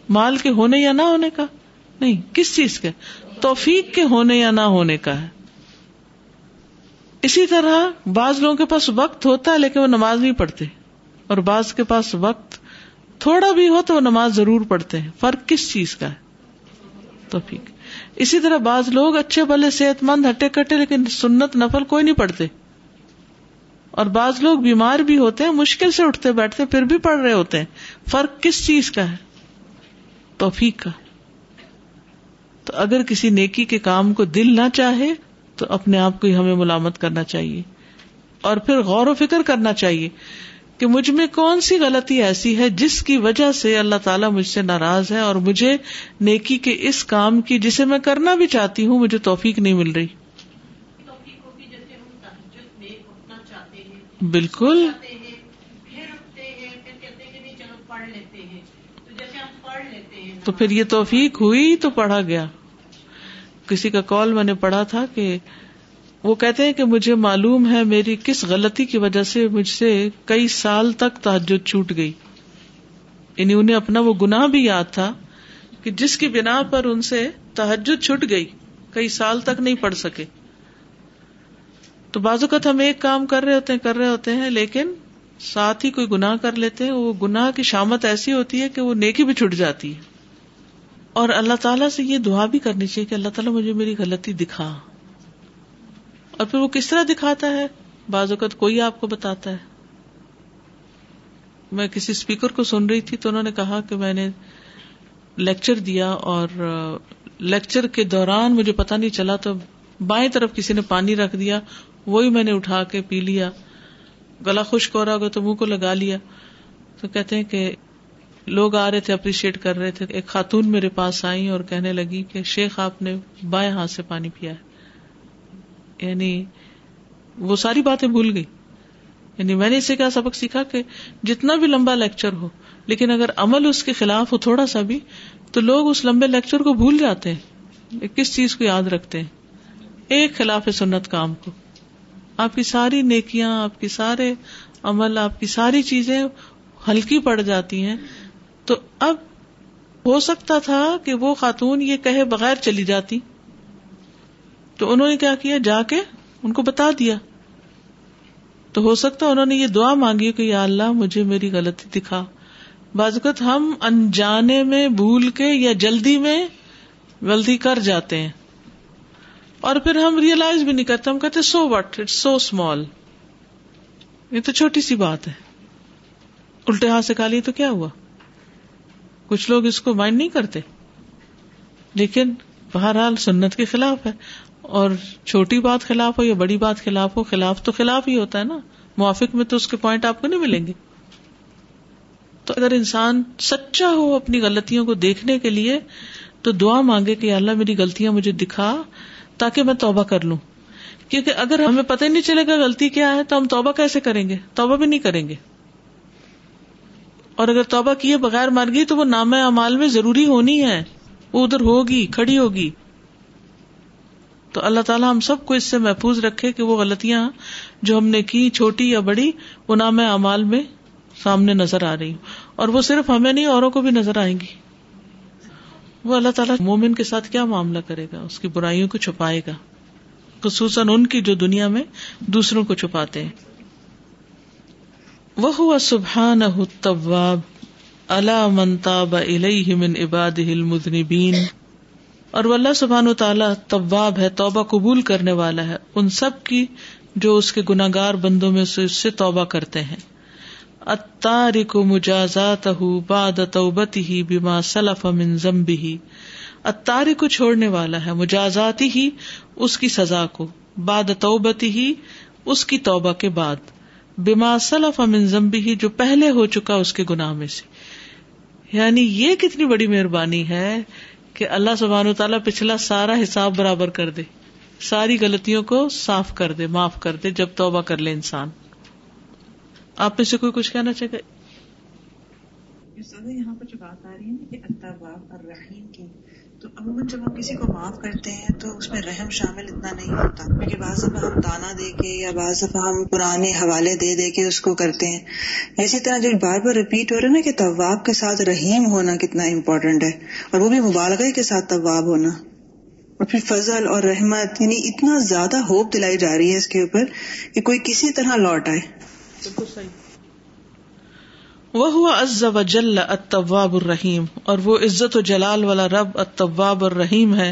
مال کے ہونے یا نہ ہونے کا؟ نہیں، کس چیز کے؟ توفیق کے ہونے یا نہ ہونے کا ہے۔ اسی طرح بعض لوگوں کے پاس وقت ہوتا ہے، لیکن وہ نماز نہیں پڑھتے، اور بعض کے پاس وقت تھوڑا بھی ہو تو وہ نماز ضرور پڑھتے ہیں۔ فرق کس چیز کا ہے؟ توفیق۔ اسی طرح بعض لوگ اچھے بھلے صحت مند ہٹے کٹے لیکن سنت نفل کوئی نہیں پڑھتے۔ اور بعض لوگ بیمار بھی ہوتے ہیں، مشکل سے اٹھتے بیٹھتے پھر بھی پڑھ رہے ہوتے ہیں۔ فرق کس چیز کا ہے؟ توفیق کا۔ تو اگر کسی نیکی کے کام کو دل نہ چاہے تو اپنے آپ کو ہی ہمیں ملامت کرنا چاہیے۔ اور پھر غور و فکر کرنا چاہیے۔ کہ مجھ میں کون سی غلطی ایسی ہے جس کی وجہ سے اللہ تعالیٰ مجھ سے ناراض ہے اور مجھے نیکی کے اس کام کی جسے میں کرنا بھی چاہتی ہوں مجھے توفیق نہیں مل رہی۔ بالکل۔ تو پھر یہ توفیق ہوئی تو پڑھا گیا۔ کسی کا کال میں نے پڑھا تھا کہ وہ کہتے ہیں کہ مجھے معلوم ہے میری کس غلطی کی وجہ سے مجھ سے کئی سال تک تحجد چھوٹ گئی۔ یعنی انہیں اپنا وہ گناہ بھی یاد تھا کہ جس کی بنا پر ان سے تحجد چھٹ گئی، کئی سال تک نہیں پڑھ سکے۔ تو بازو کا ہم ایک کام کر رہے ہوتے ہیں، کر رہے ہوتے ہیں، لیکن ساتھ ہی کوئی گناہ کر لیتے ہیں، وہ گناہ کی شامت ایسی ہوتی ہے کہ وہ نیکی بھی چھٹ جاتی ہے۔ اور اللہ تعالیٰ سے یہ دعا بھی کرنی چاہیے کہ اللہ تعالیٰ مجھے میری غلطی دکھا۔ اور پھر وہ کس طرح دکھاتا ہے؟ بعض اوقات کوئی آپ کو بتاتا ہے۔ میں کسی اسپیکر کو سن رہی تھی تو انہوں نے کہا کہ میں نے لیکچر دیا اور لیکچر کے دوران مجھے پتا نہیں چلا تو بائیں طرف کسی نے پانی رکھ دیا، وہی میں نے اٹھا کے پی لیا۔ گلا خشک ہو رہا ہوگا تو منہ کو لگا لیا۔ تو کہتے ہیں کہ لوگ آ رہے تھے، اپریشیٹ کر رہے تھے۔ ایک خاتون میرے پاس آئی اور کہنے لگی کہ شیخ آپ نے بائیں ہاتھ سے پانی پیا ہے۔ یعنی وہ ساری باتیں بھول گئی۔ یعنی میں نے اسے کیا سبق سیکھا کہ جتنا بھی لمبا لیکچر ہو، لیکن اگر عمل اس کے خلاف ہو تھوڑا سا بھی، تو لوگ اس لمبے لیکچر کو بھول جاتے ہیں کس چیز کو یاد رکھتے ہیں۔ ایک خلاف سنت کام کو۔ آپ کی ساری نیکیاں، آپ کی سارے عمل، آپ کی ساری چیزیں ہلکی پڑ جاتی ہیں۔ تو اب ہو سکتا تھا کہ وہ خاتون یہ کہے بغیر چلی جاتی۔ تو انہوں نے کیا کیا؟ جا کے ان کو بتا دیا۔ تو ہو سکتا انہوں نے یہ دعا مانگی کہ یا اللہ مجھے میری غلطی دکھا۔ بازوقت ہم انجانے میں، بھول کے یا جلدی میں غلطی کر جاتے ہیں۔ اور پھر ہم ریئلائز بھی نہیں کرتے، ہم کہتے so what it so small یہ تو چھوٹی سی بات ہے۔ الٹے ہاتھ سے کھا لی تو کیا ہوا؟ کچھ لوگ اس کو مائنڈ نہیں کرتے۔ لیکن بہرحال سنت کے خلاف ہے۔ اور چھوٹی بات خلاف ہو یا بڑی بات خلاف ہو، خلاف تو خلاف ہی ہوتا ہے نا۔ موافق میں تو اس کے پوائنٹ آپ کو نہیں ملیں گے۔ تو اگر انسان سچا ہو اپنی غلطیوں کو دیکھنے کے لیے، تو دعا مانگے کہ اللہ میری غلطیاں مجھے دکھا تاکہ میں توبہ کر لوں۔ کیونکہ اگر ہمیں پتہ ہی نہیں چلے گا غلطی کیا ہے، تو ہم توبہ کیسے کریں گے؟ توبہ بھی نہیں کریں گے۔ اور اگر توبہ کیے بغیر مر گئی، تو وہ نام امال میں ضروری ہونی ہے۔ وہ ادھر ہوگی، کھڑی ہوگی۔ تو اللہ تعالیٰ ہم سب کو اس سے محفوظ رکھے کہ وہ غلطیاں جو ہم نے کی چھوٹی یا بڑی، وہ نام امال میں سامنے نظر آ رہی اور وہ صرف ہمیں نہیں، اوروں کو بھی نظر آئیں گی۔ وہ اللہ تعالیٰ مومن کے ساتھ کیا معاملہ کرے گا؟ اس کی برائیوں کو چھپائے گا۔ خصوصاً ان کی جو دنیا میں دوسروں کو چھپاتے ہیں۔ وہ سبحان طواب اللہ منتاب من عباد المذنبین۔ اور وہ اللہ سبحان و تعالیٰ طواب ہے، توبہ قبول کرنے والا ہے۔ ان سب کی جو اس کے گناگار بندوں میں سے اس سے توبہ کرتے ہیں۔ اتارک مجازات باد توبت ہی بیما سلف من ضمبی ہی اتاری کو چھوڑنے والا ہے مجازاتی ہی اس کی سزا کو۔ باد توبتی ہی اس کی توبہ کے بعد۔ بیما سلف امن زمبی ہی جو پہلے ہو چکا اس کے گناہ میں سے۔ یعنی یہ کتنی بڑی مہربانی ہے کہ اللہ سبحان و تعالیٰ پچھلا سارا حساب برابر کر دے، ساری غلطیوں کو صاف کر دے، معاف کر دے جب توبہ کر لے انسان۔ آپ میں سے کوئی کچھ کہنا چاہے گا؟ یہاں پر جو بات آ رہی ہے نا کہ تو عموماً جب ہم کسی کو معاف کرتے ہیں تو اس میں رحم شامل اتنا نہیں ہوتا۔ کیونکہ بعض دفعہ ہم تانا دے کے یا بعض دفعہ ہم پرانے حوالے دے دے کے اس کو کرتے ہیں۔ اسی طرح جو بار بار ریپیٹ ہو رہا ہے نا کہ طواب کے ساتھ رحیم ہونا کتنا امپورٹنٹ ہے اور وہ بھی مبالغہ کے ساتھ طواب ہونا۔ اور پھر فضل اور رحمت یعنی اتنا زیادہ ہوپ دلائی جا رہی ہے اس کے اوپر کہ کوئی کسی طرح لوٹ آئے۔ بالکل صحیح۔ وہ عز و جل الطواب الرحیم، اور وہ عزت و جلال والا رب الطواب الرحیم ہے۔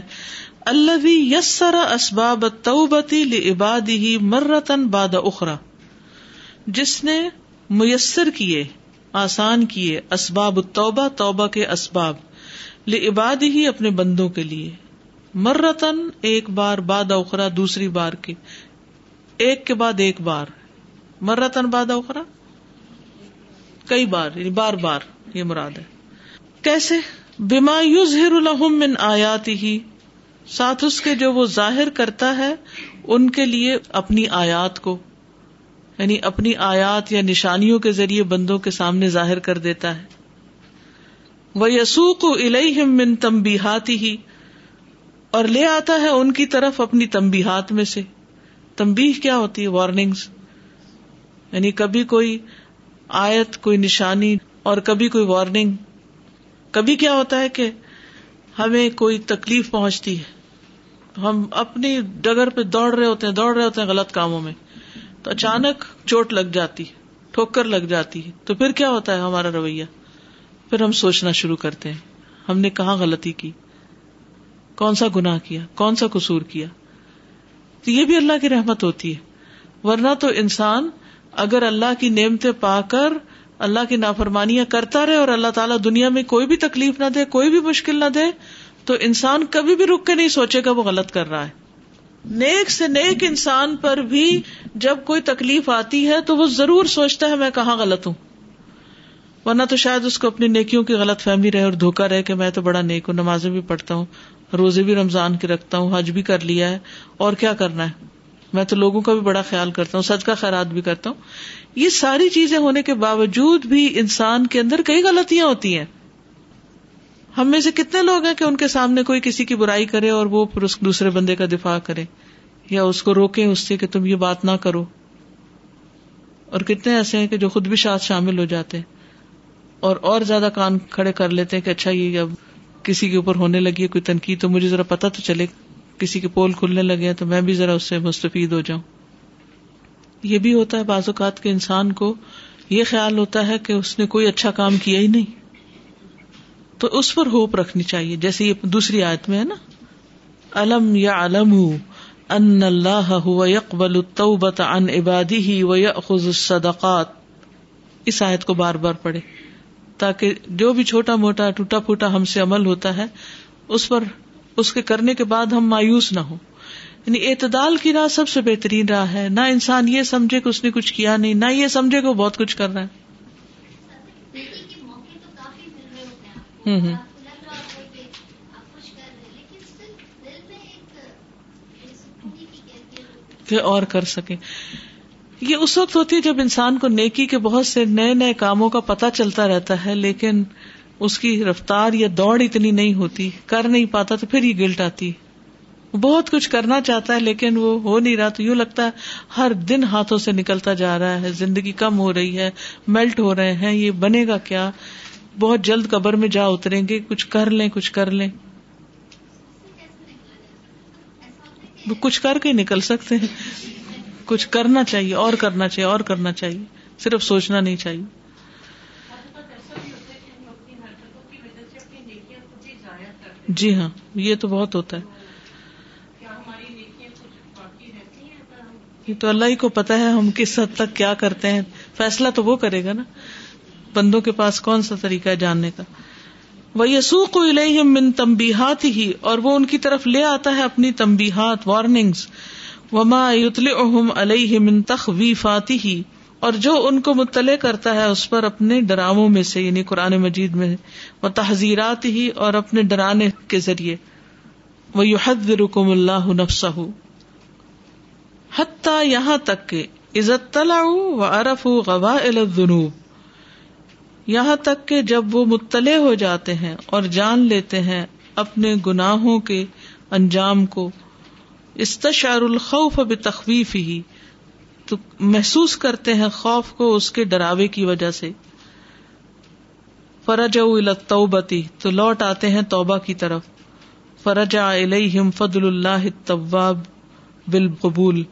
اللہ یسر اسباب توبتی لعبادی مرتن باد اخرا جس نے میسر کیے، آسان کیے اسباب توبہ توبہ کے اسباب لعباد ہی اپنے بندوں کے لیے۔ مرتن ایک بار باد اخرا دوسری بار کے، ایک کے بعد ایک بار۔ مرتن باد اخرا کئی بار یعنی بار بار یہ مراد ہے۔ کیسے؟ بیما یوزر الحم من آیات ہی ساتھ اس کے جو وہ ظاہر کرتا ہے، ان کے لیے اپنی آیات کو یعنی اپنی آیات یا نشانیوں کے ذریعے بندوں کے سامنے ظاہر کر دیتا ہے۔ وہ یسوق من تمبیحاتی ہی اور لے آتا ہے ان کی طرف اپنی تمبیحات میں سے۔ تمبی کیا ہوتی ہے؟ وارننگس یعنی کبھی کوئی آیت کوئی نشانی اور کبھی کوئی وارننگ کبھی کیا ہوتا ہے کہ ہمیں کوئی تکلیف پہنچتی ہے. ہم اپنی ڈگر پہ دوڑ رہے ہوتے ہیں، دوڑ رہے ہوتے ہیں غلط کاموں میں. تو اچانک چوٹ لگ جاتی ٹھوکر لگ جاتی ہے. تو پھر کیا ہوتا ہے ہمارا رویہ؟ پھر ہم سوچنا شروع کرتے ہیں، ہم نے کہاں غلطی کی؟ کون سا گنا کیا؟ کون سا قصور کیا؟ تو یہ بھی اللہ کی رحمت ہوتی ہے. ورنہ تو انسان اگر اللہ کی نعمتیں پا کر اللہ کی نافرمانیاں کرتا رہے اور اللہ تعالیٰ دنیا میں کوئی بھی تکلیف نہ دے، کوئی بھی مشکل نہ دے، تو انسان کبھی بھی رک کے نہیں سوچے گا وہ غلط کر رہا ہے۔ نیک سے نیک انسان پر بھی جب کوئی تکلیف آتی ہے تو وہ ضرور سوچتا ہے میں کہاں غلط ہوں۔ ورنہ تو شاید اس کو اپنی نیکیوں کی غلط فہمی رہے اور دھوکا رہے کہ میں تو بڑا نیک ہوں، نمازیں بھی پڑھتا ہوں، روزے بھی رمضان کے رکھتا ہوں، حج بھی کر لیا ہے، اور کیا کرنا ہے؟ میں تو لوگوں کا بھی بڑا خیال کرتا ہوں سچ کا خیرات بھی کرتا ہوں۔ یہ ساری چیزیں ہونے کے باوجود بھی انسان کے اندر کئی غلطیاں ہوتی ہیں۔ ہم میں سے کتنے لوگ ہیں کہ ان کے سامنے کوئی کسی کی برائی کرے اور وہ پھر اس دوسرے بندے کا دفاع کرے، یا اس کو روکے اس سے کہ تم یہ بات نہ کرو۔ اور کتنے ایسے ہیں کہ جو خود بھی ساتھ شامل ہو جاتے ہیں۔ اور اور زیادہ کان کھڑے کر لیتے ہیں کہ اچھا یہ اب کسی کے اوپر ہونے لگی ہے، کوئی تنقید تو مجھے ذرا پتا تو چلے۔ کسی کے پول کھلنے لگے تو میں بھی ذرا اس سے مستفید ہو جاؤں۔ یہ بھی ہوتا ہے بعض اوقات کے انسان کو یہ خیال ہوتا ہے کہ اس نے کوئی اچھا کام کیا ہی نہیں۔ تو اس پر ہوپ رکھنی چاہیے۔ جیسے یہ دوسری آیت میں ہے نا۔ الم یا علم ان اللہ یقبل ان عبادی ہی و یخذ الصدقات۔ اس آیت کو بار بار پڑھے تاکہ جو بھی چھوٹا موٹا ٹوٹا پھوٹا ہم سے عمل ہوتا ہے، اس پر اس کے کرنے کے بعد ہم مایوس نہ ہو یعنی اعتدال کی راہ سب سے بہترین راہ ہے۔ نہ انسان یہ سمجھے کہ اس نے کچھ کیا نہیں، نہ یہ سمجھے کہ وہ بہت کچھ کر رہا ہے۔ اور کر سکے۔ یہ اس وقت ہوتی ہے جب انسان کو نیکی کے بہت سے نئے نئے کاموں کا پتا چلتا رہتا ہے، لیکن اس کی رفتار یا دوڑ اتنی نہیں ہوتی، کر نہیں پاتا تو پھر یہ گلٹ آتی۔ بہت کچھ کرنا چاہتا ہے لیکن وہ ہو نہیں رہا تو یوں لگتا ہے ہر دن ہاتھوں سے نکلتا جا رہا ہے، زندگی کم ہو رہی ہے میلٹ ہو رہے ہیں، یہ بنے گا کیا؟ بہت جلد قبر میں جا اتریں گے، کچھ کر لیں، کچھ کر لیں۔ وہ کچھ کر کے نکل سکتے ہیں۔ کچھ کرنا چاہیے، اور کرنا چاہیے، اور کرنا چاہیے۔ صرف سوچنا نہیں چاہیے۔ جی ہاں یہ تو بہت ہوتا ہے۔ یہ تو اللہ ہی کو پتا ہے ہم کس حد تک کیا کرتے ہیں۔ فیصلہ تو وہ کرے گا نا۔ بندوں کے پاس کون سا طریقہ ہے جاننے کا؟ وہ یسوق من تمبیحات ہی اور وہ ان کی طرف لے آتا ہے اپنی تمبیحات وارننگس وما علیہ من تخویفات ہی اور جو ان کو مطلع کرتا ہے اس پر اپنے ڈراموں میں سے یعنی قرآن مجید میں، وہ تحزیرات ہی اور اپنے ڈرانے کے ذریعے۔ وہ یحد رکم اللہ نفس حتیٰ یہاں تک کہ عزت تلا و ارف غوا الذنوب۔ یہاں تک کہ جب وہ مطلع ہو جاتے ہیں اور جان لیتے ہیں اپنے گناہوں کے انجام کو استشار الخوف اب تخویف ہی تو محسوس کرتے ہیں خوف کو اس کے ڈراوے کی وجہ سے۔ فرج توبتی تو لوٹ آتے ہیں توبہ کی طرف۔ فرج علیہم فضل اللہ طواب بالقبول۔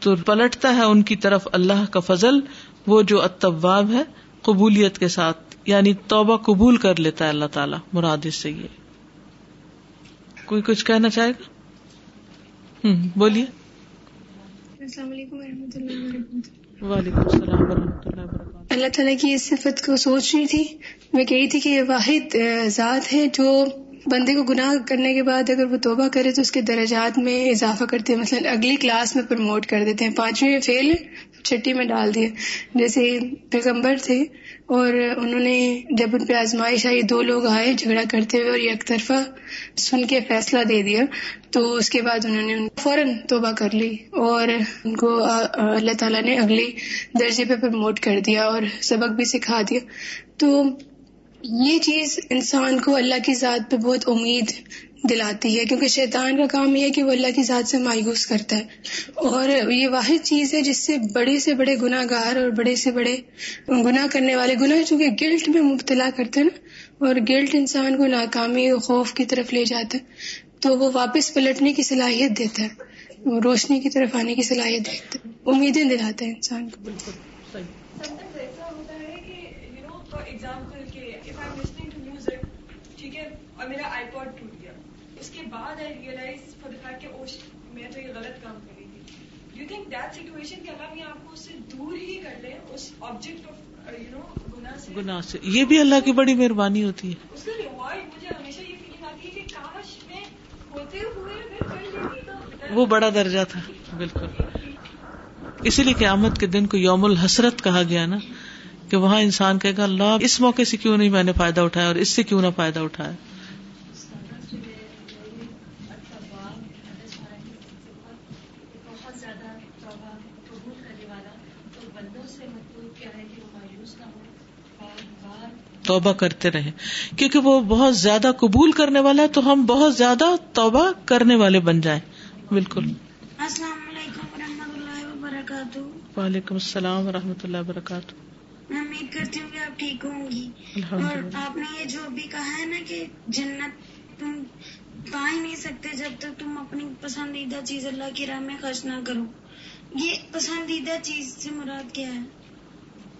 تو پلٹتا ہے ان کی طرف اللہ کا فضل، وہ جو اتواب ہے، قبولیت کے ساتھ۔ یعنی توبہ قبول کر لیتا ہے اللہ تعالیٰ، مراد اس سے یہ۔ کوئی کچھ کہنا چاہے گا؟ ہوں بولیے۔ السلام علیکم و رحمۃ اللہ وبرکاتہ۔ وعلیکم السلام ورحمۃ اللہ وبرکاتہ۔ اللہ تعالیٰ کی اس صفت کو سوچ رہی تھی۔ میں کہی تھی کہ یہ واحد ذات ہے جو بندے کو گناہ کرنے کے بعد اگر وہ توبہ کرے تو اس کے درجات میں اضافہ کرتے ہیں۔ مثلا اگلی کلاس میں پروموٹ کر دیتے ہیں۔ پانچویں میں فیل چھٹی میں ڈال دیے۔ جیسے پیغمبر تھے اور انہوں نے جب ان پہ آزمائش آئی، دو لوگ آئے جھگڑا کرتے ہوئے اور یک طرفہ سن کے فیصلہ دے دیا۔ تو اس کے بعد انہوں نے فوراً توبہ کر لی اور ان کو اللہ تعالیٰ نے اگلے درجے پہ پروموٹ کر دیا اور سبق بھی سکھا دیا۔ تو یہ چیز انسان کو اللہ کی ذات پہ بہت امید دلاتی ہے کیونکہ شیطان کا کام یہ ہے کہ وہ اللہ کی ذات سے مایوس کرتا ہے۔ اور یہ واحد چیز ہے جس سے بڑے سے بڑے گناہ گار اور بڑے سے بڑے گناہ کرنے والے گناہ چونکہ گلٹ میں مبتلا کرتے ہیں نا اور گلٹ انسان کو ناکامی اور خوف کی طرف لے جاتا ہے۔ تو وہ واپس پلٹنے کی صلاحیت دیتا ہے وہ روشنی کی طرف آنے کی صلاحیت دیتا ہے۔ امیدیں دلاتا ہے انسان کو۔ ہے اور میرا آئی پاڈ ٹوٹ گیا اس کے بعد I realise for the fact کہ او میں تو یہ غلط کام کر رہی تھی۔ یو تھنک دیٹ سچویشن کہ اللہ میاں آپ کو اس سے دور ہی کر لے اس آبجیکٹ آف یو نو گناہ سے۔ گناہ سے۔ یہ بھی اللہ کی بڑی مہربانی ہوتی ہے۔ اس کا ریوارڈ مجھے ہمیشہ یہ فیلنگ آتی ہے کہ کاش میں ہوتے ہوئے میں کر لیتی تو۔ وہ بڑا درجہ تھا۔ بالکل۔ اسی لیے قیامت کے دن کو یوم الحسرت کہا گیا نا کہ وہاں انسان کہے گا اللہ اس موقع سے کیوں نہیں میں نے فائدہ اٹھایا اور اس سے کیوں نہ فائدہ اٹھایا بہت زیادہ توبہ قبول کرنے والا تو بندوں سے مطلوب کیا ہے کہ وہ مایوس نہ ہو بار بار توبہ کرتے رہے۔ کیونکہ وہ بہت زیادہ قبول کرنے والا ہے تو ہم بہت زیادہ توبہ کرنے والے بن جائیں۔ بالکل۔ السلام علیکم ورحمۃ اللہ وبرکاتہ۔ وعلیکم السلام و رحمۃ اللہ وبرکاتہ۔ میں امید کرتی ہوں کہ آپ ٹھیک ہوں گی۔ اور آپ نے یہ جو ابھی کہا ہے نا کہ جنت تم پا ہی نہیں سکتے جب تک تم اپنی پسندیدہ چیز اللہ کی راہ میں خرچ نہ کرو۔ یہ پسندیدہ چیز سے مراد کیا ہے؟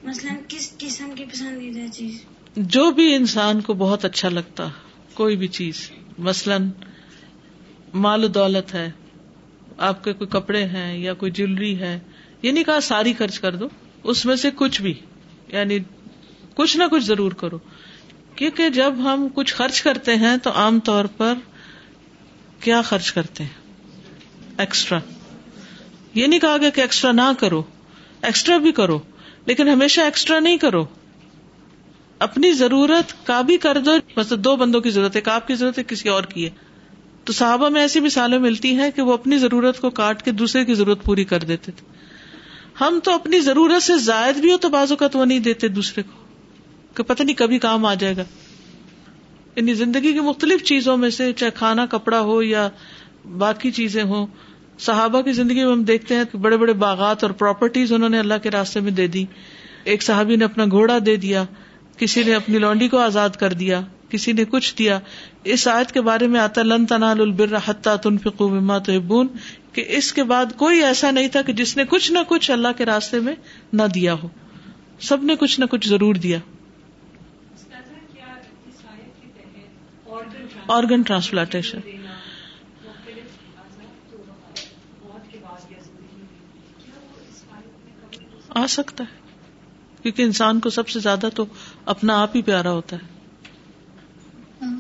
مثلا کس قسم کی پسندیدہ چیز؟ جو بھی انسان کو بہت اچھا لگتا، کوئی بھی چیز، مثلاً مال و دولت ہے، آپ کے کوئی کپڑے ہیں یا کوئی جیولری ہے، یہ نہیں کہا ساری خرچ کر دو، اس میں سے کچھ بھی یعنی کچھ نہ کچھ ضرور کرو۔ کیونکہ جب ہم کچھ خرچ کرتے ہیں تو عام طور پر کیا خرچ کرتے ہیں؟ ایکسٹرا یہ نہیں کہا گیا کہ ایکسٹرا نہ کرو ایکسٹرا بھی کرو، لیکن ہمیشہ ایکسٹرا نہیں کرو۔ اپنی ضرورت کا بھی کر دو مطلب دو بندوں کی ضرورت ہے ایک آپ کی ضرورت ہے، کسی اور کی ہے۔ تو صحابہ میں ایسی مثالیں ملتی ہیں کہ وہ اپنی ضرورت کو کاٹ کے دوسرے کی ضرورت پوری کر دیتے تھے۔ ہم تو اپنی ضرورت سے زائد بھی ہو تو بازو کا تو نہیں دیتے دوسرے کو، کہ پتہ نہیں کبھی کام آ جائے گا۔ یعنی زندگی کی مختلف چیزوں میں سے چاہے کھانا، کپڑا ہو یا باقی چیزیں ہوں، صحابہ کی زندگی میں ہم دیکھتے ہیں کہ بڑے بڑے باغات اور پراپرٹیز انہوں نے اللہ کے راستے میں دے دی ایک صحابی نے اپنا گھوڑا دے دیا۔ کسی نے اپنی لونڈی کو آزاد کر دیا، کسی نے کچھ دیا۔ اس آیت کے بارے میں آتا لن تنال البر حتیٰ تنفقوا مما تحبون کہ اس کے بعد کوئی ایسا نہیں تھا کہ جس نے کچھ نہ کچھ اللہ کے راستے میں نہ دیا ہو۔ سب نے کچھ نہ کچھ ضرور دیا۔ آرگن ٹرانسپلانٹیشن آ سکتا ہے۔ کیونکہ انسان کو سب سے زیادہ تو اپنا آپ ہی پیارا ہوتا ہے۔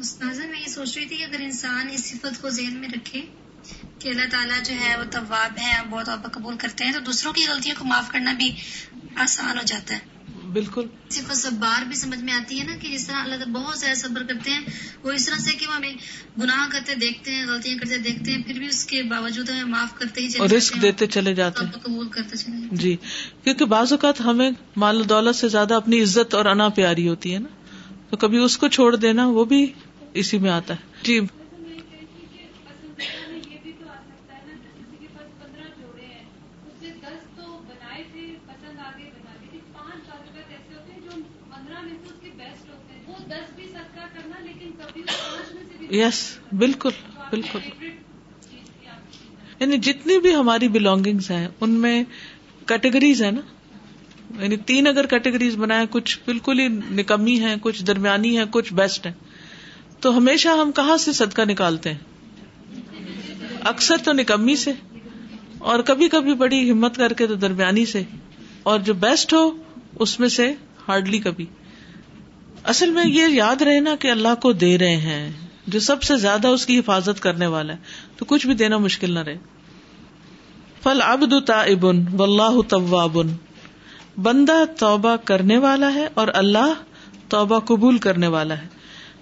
استاذہ میں یہ سوچ رہی تھی کہ اگر انسان اس صفت کو ذہن میں رکھے کہ اللہ تعالیٰ جو ہے وہ طواب ہے، بہت توبہ قبول کرتے ہیں، تو دوسروں کی غلطیوں کو معاف کرنا بھی آسان ہو جاتا ہے۔ بالکل۔ صفت صبار بھی سمجھ میں آتی ہے نا کہ جس طرح اللہ تعالیٰ بہت زیادہ صبر کرتے ہیں وہ اس طرح سے کہ وہ ہمیں گناہ کرتے دیکھتے ہیں غلطیاں کرتے دیکھتے ہیں پھر بھی اس کے باوجود ہمیں معاف کرتے ہی اور رسک دیتے چلے جاتے ہیں۔ قبول کرتے چلے جاتے جی کیونکہ بعض اوقات ہمیں مال و دولت سے زیادہ اپنی عزت اور انا پیاری ہوتی ہے نا۔ تو کبھی اس کو چھوڑ دینا وہ بھی اسی میں آتا ہے۔ جی یہ بھی تو آ سکتا ہے نا کسی کے پاس پندرہ جوڑے ہیں اس سے دس تو بنائے تھے پسند آگے بنا لیکن پانچ بعض اوقات ایسے ہوتے ہیں جو پندرہ میں سے اس کے بیسٹ ہوتے ہیں وہ دس بھی صدقہ کرنا لیکن کبھی اس پانچ میں سے بھی یس بالکل بالکل۔ یعنی جتنی بھی ہماری بلونگنگز ہیں، ان میں کیٹیگریز ہیں نا۔ یعنی تین اگر کیٹیگریز بنائے کچھ بالکل ہی نکمی ہے کچھ درمیانی ہے کچھ بیسٹ ہے تو ہمیشہ ہم کہاں سے صدقہ نکالتے ہیں؟ اکثر تو نکمی سے۔ اور کبھی کبھی بڑی ہمت کر کے تو درمیانی سے۔ اور جو بیسٹ ہو، اس میں سے ہارڈلی کبھی۔ اصل میں یہ یاد رہے نا کہ اللہ کو دے رہے ہیں۔ جو سب سے زیادہ اس کی حفاظت کرنے والا ہے، تو کچھ بھی دینا مشکل نہ رہے۔ فل ابد ابن و اللہ طوابن بندہ توبہ کرنے والا ہے اور اللہ توبہ قبول کرنے والا ہے۔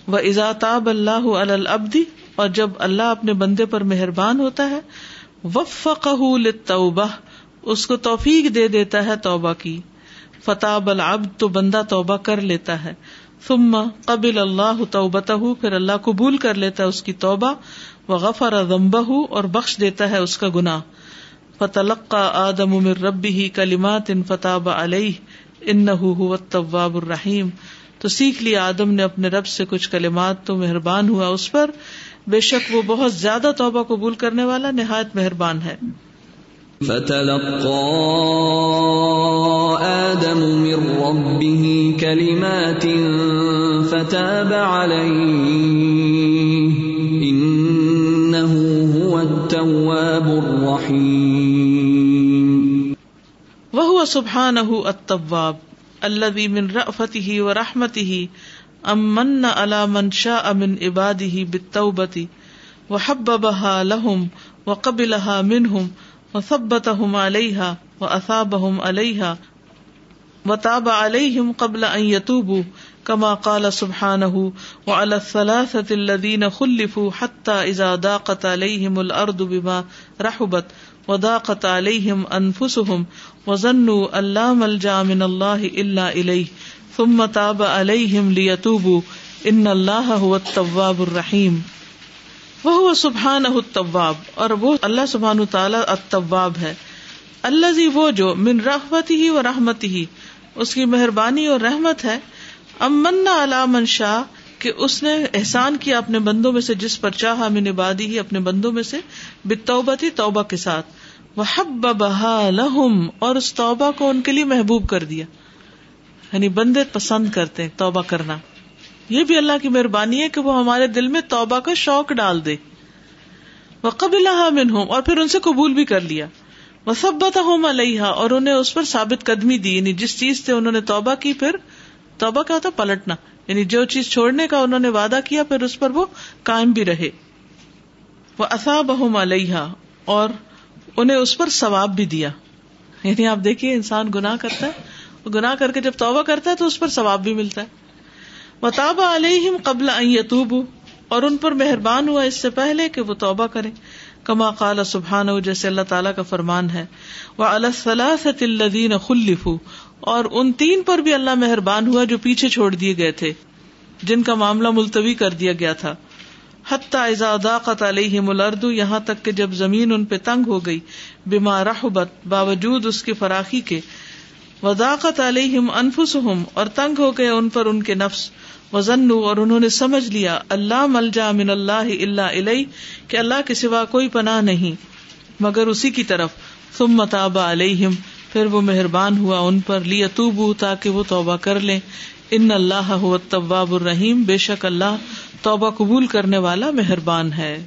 وہ ازاتاب اللہ البدی اور جب اللہ اپنے بندے پر مہربان ہوتا ہے وفق توبہ اس کو توفیق دے دیتا ہے توبہ کی۔ فتح العبد، تو بندہ توبہ کر لیتا ہے۔ ثم قبل اللہ توبت پھر اللہ قبول کر لیتا ہے اس کی توبہ و غفر ضمبہ اور بخش دیتا ہے اس کا گناہ۔ فتلقى آدم من ربه کلمات ان فتح علیہ انه هو التواب الرحیم۔ تو سیکھ لیا، آدم نے اپنے رب سے کچھ کلمات، تو مہربان ہوا اس پر۔ بے شک وہ بہت زیادہ توبہ قبول کرنے والا نہایت مہربان ہے۔ فتلقى آدم من ربه كلمات فتاب عليه. إنه هو التواب الرحيم. وهو سبحانه التواب الذي من رأفته ورحمته امن على من شاء من عباده بالتوبة وحببها لهم وقبلها منهم وثبتهم عليها وأثابهم عليها وتاب عليهم قبل أن يتوبوا كما قال سبحانه وعلى الثلاثة الذين خلفوا حتى إذا ضاقت عليهم الأرض بما رحبت وضاقت عليهم أنفسهم وظنوا أن لا ملجأ من الله إلا إليه ثم تاب عليهم ليتوبوا إن الله هو التواب الرحيم وہ سبحان الطواب اور وہ اللہ سبحان تعالیٰ الطواب ہے۔ اللہ جی وہ جو من رحمت ہی و رحمت ہی اس کی مہربانی اور رحمت ہے۔ امن من شاہ، کہ اس نے احسان کیا اپنے بندوں میں سے، جس پر چاہا من عبادی ہی اپنے بندوں میں سے بتوبت ہی توبہ کے ساتھ۔ وہ بہا لہم، اور اس توبہ کو ان کے لیے محبوب کر دیا۔ یعنی بندے پسند کرتے توبہ کرنا۔ یہ بھی اللہ کی مہربانی ہے کہ وہ ہمارے دل میں توبہ کا شوق ڈال دے۔ وہ قبل اور پھر ان سے قبول بھی کر لیا۔ وہ سب علیہ اور انہیں اس پر ثابت قدمی دی۔ یعنی جس چیز سے انہوں نے توبہ کی، پھر توبہ کیا ہوتا پلٹنا۔ یعنی جو چیز چھوڑنے کا انہوں نے وعدہ کیا، پھر اس پر وہ قائم بھی رہے۔ وہ اصاب علیہ اور انہیں اس پر ثواب بھی دیا۔ یعنی آپ دیکھیے، انسان گناہ کرتا ہے۔ گناہ کر کے جب توبہ کرتا ہے تو اس پر ثواب بھی ملتا ہے۔ وطاب علیہم قبل یتوب اور ان پر مہربان ہوا اس سے پہلے کہ وہ توبہ کرے کما قال سبحان جیسے اللہ تعالیٰ کا فرمان ہے۔ وہ الدین خلف اور ان تین پر بھی اللہ مہربان ہوا جو پیچھے چھوڑ دیے گئے تھے، جن کا معاملہ ملتوی کر دیا گیا تھا۔ حتیٰ ازاداقت علیہ ملردو یہاں تک کہ جب زمین ان پہ تنگ ہو گئی بیمار باوجود اس کی فراخی کے وضاقت علیہم انفسہم اور تنگ ہو گئے ان پر ان کے نفس۔ وزن اور انہوں نے سمجھ لیا، اللہ ملجا من اللہ اللہ علیہ کہ اللہ کے سوا کوئی پناہ نہیں۔ مگر اسی کی طرف تم متاب علیہم، پھر وہ مہربان ہوا ان پر لیا تو تاکہ وہ توبہ کر لیں۔ ان اللہ طباب الرحیم، بے شک اللہ توبہ قبول کرنے والا مہربان ہے۔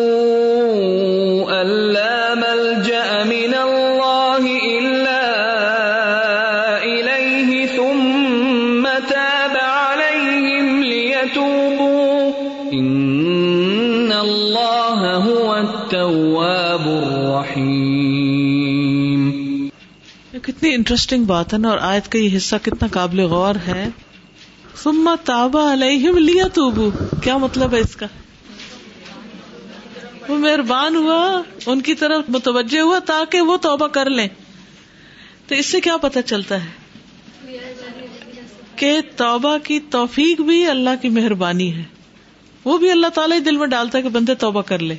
کتنی انٹرسٹنگ بات ہے نا، اور آیت کا یہ حصہ کتنا قابل غور ہے۔ سما تابا علیہم لیا توبو کیا مطلب ہے اس کا؟ وہ مہربان ہوا، ان کی طرف متوجہ ہوا تاکہ وہ توبہ کر لیں۔ تو اس سے کیا پتا چلتا ہے؟ کہ توبہ کی توفیق بھی اللہ کی مہربانی ہے۔ وہ بھی اللہ تعالیٰ دل میں ڈالتا ہے کہ بندے توبہ کر لے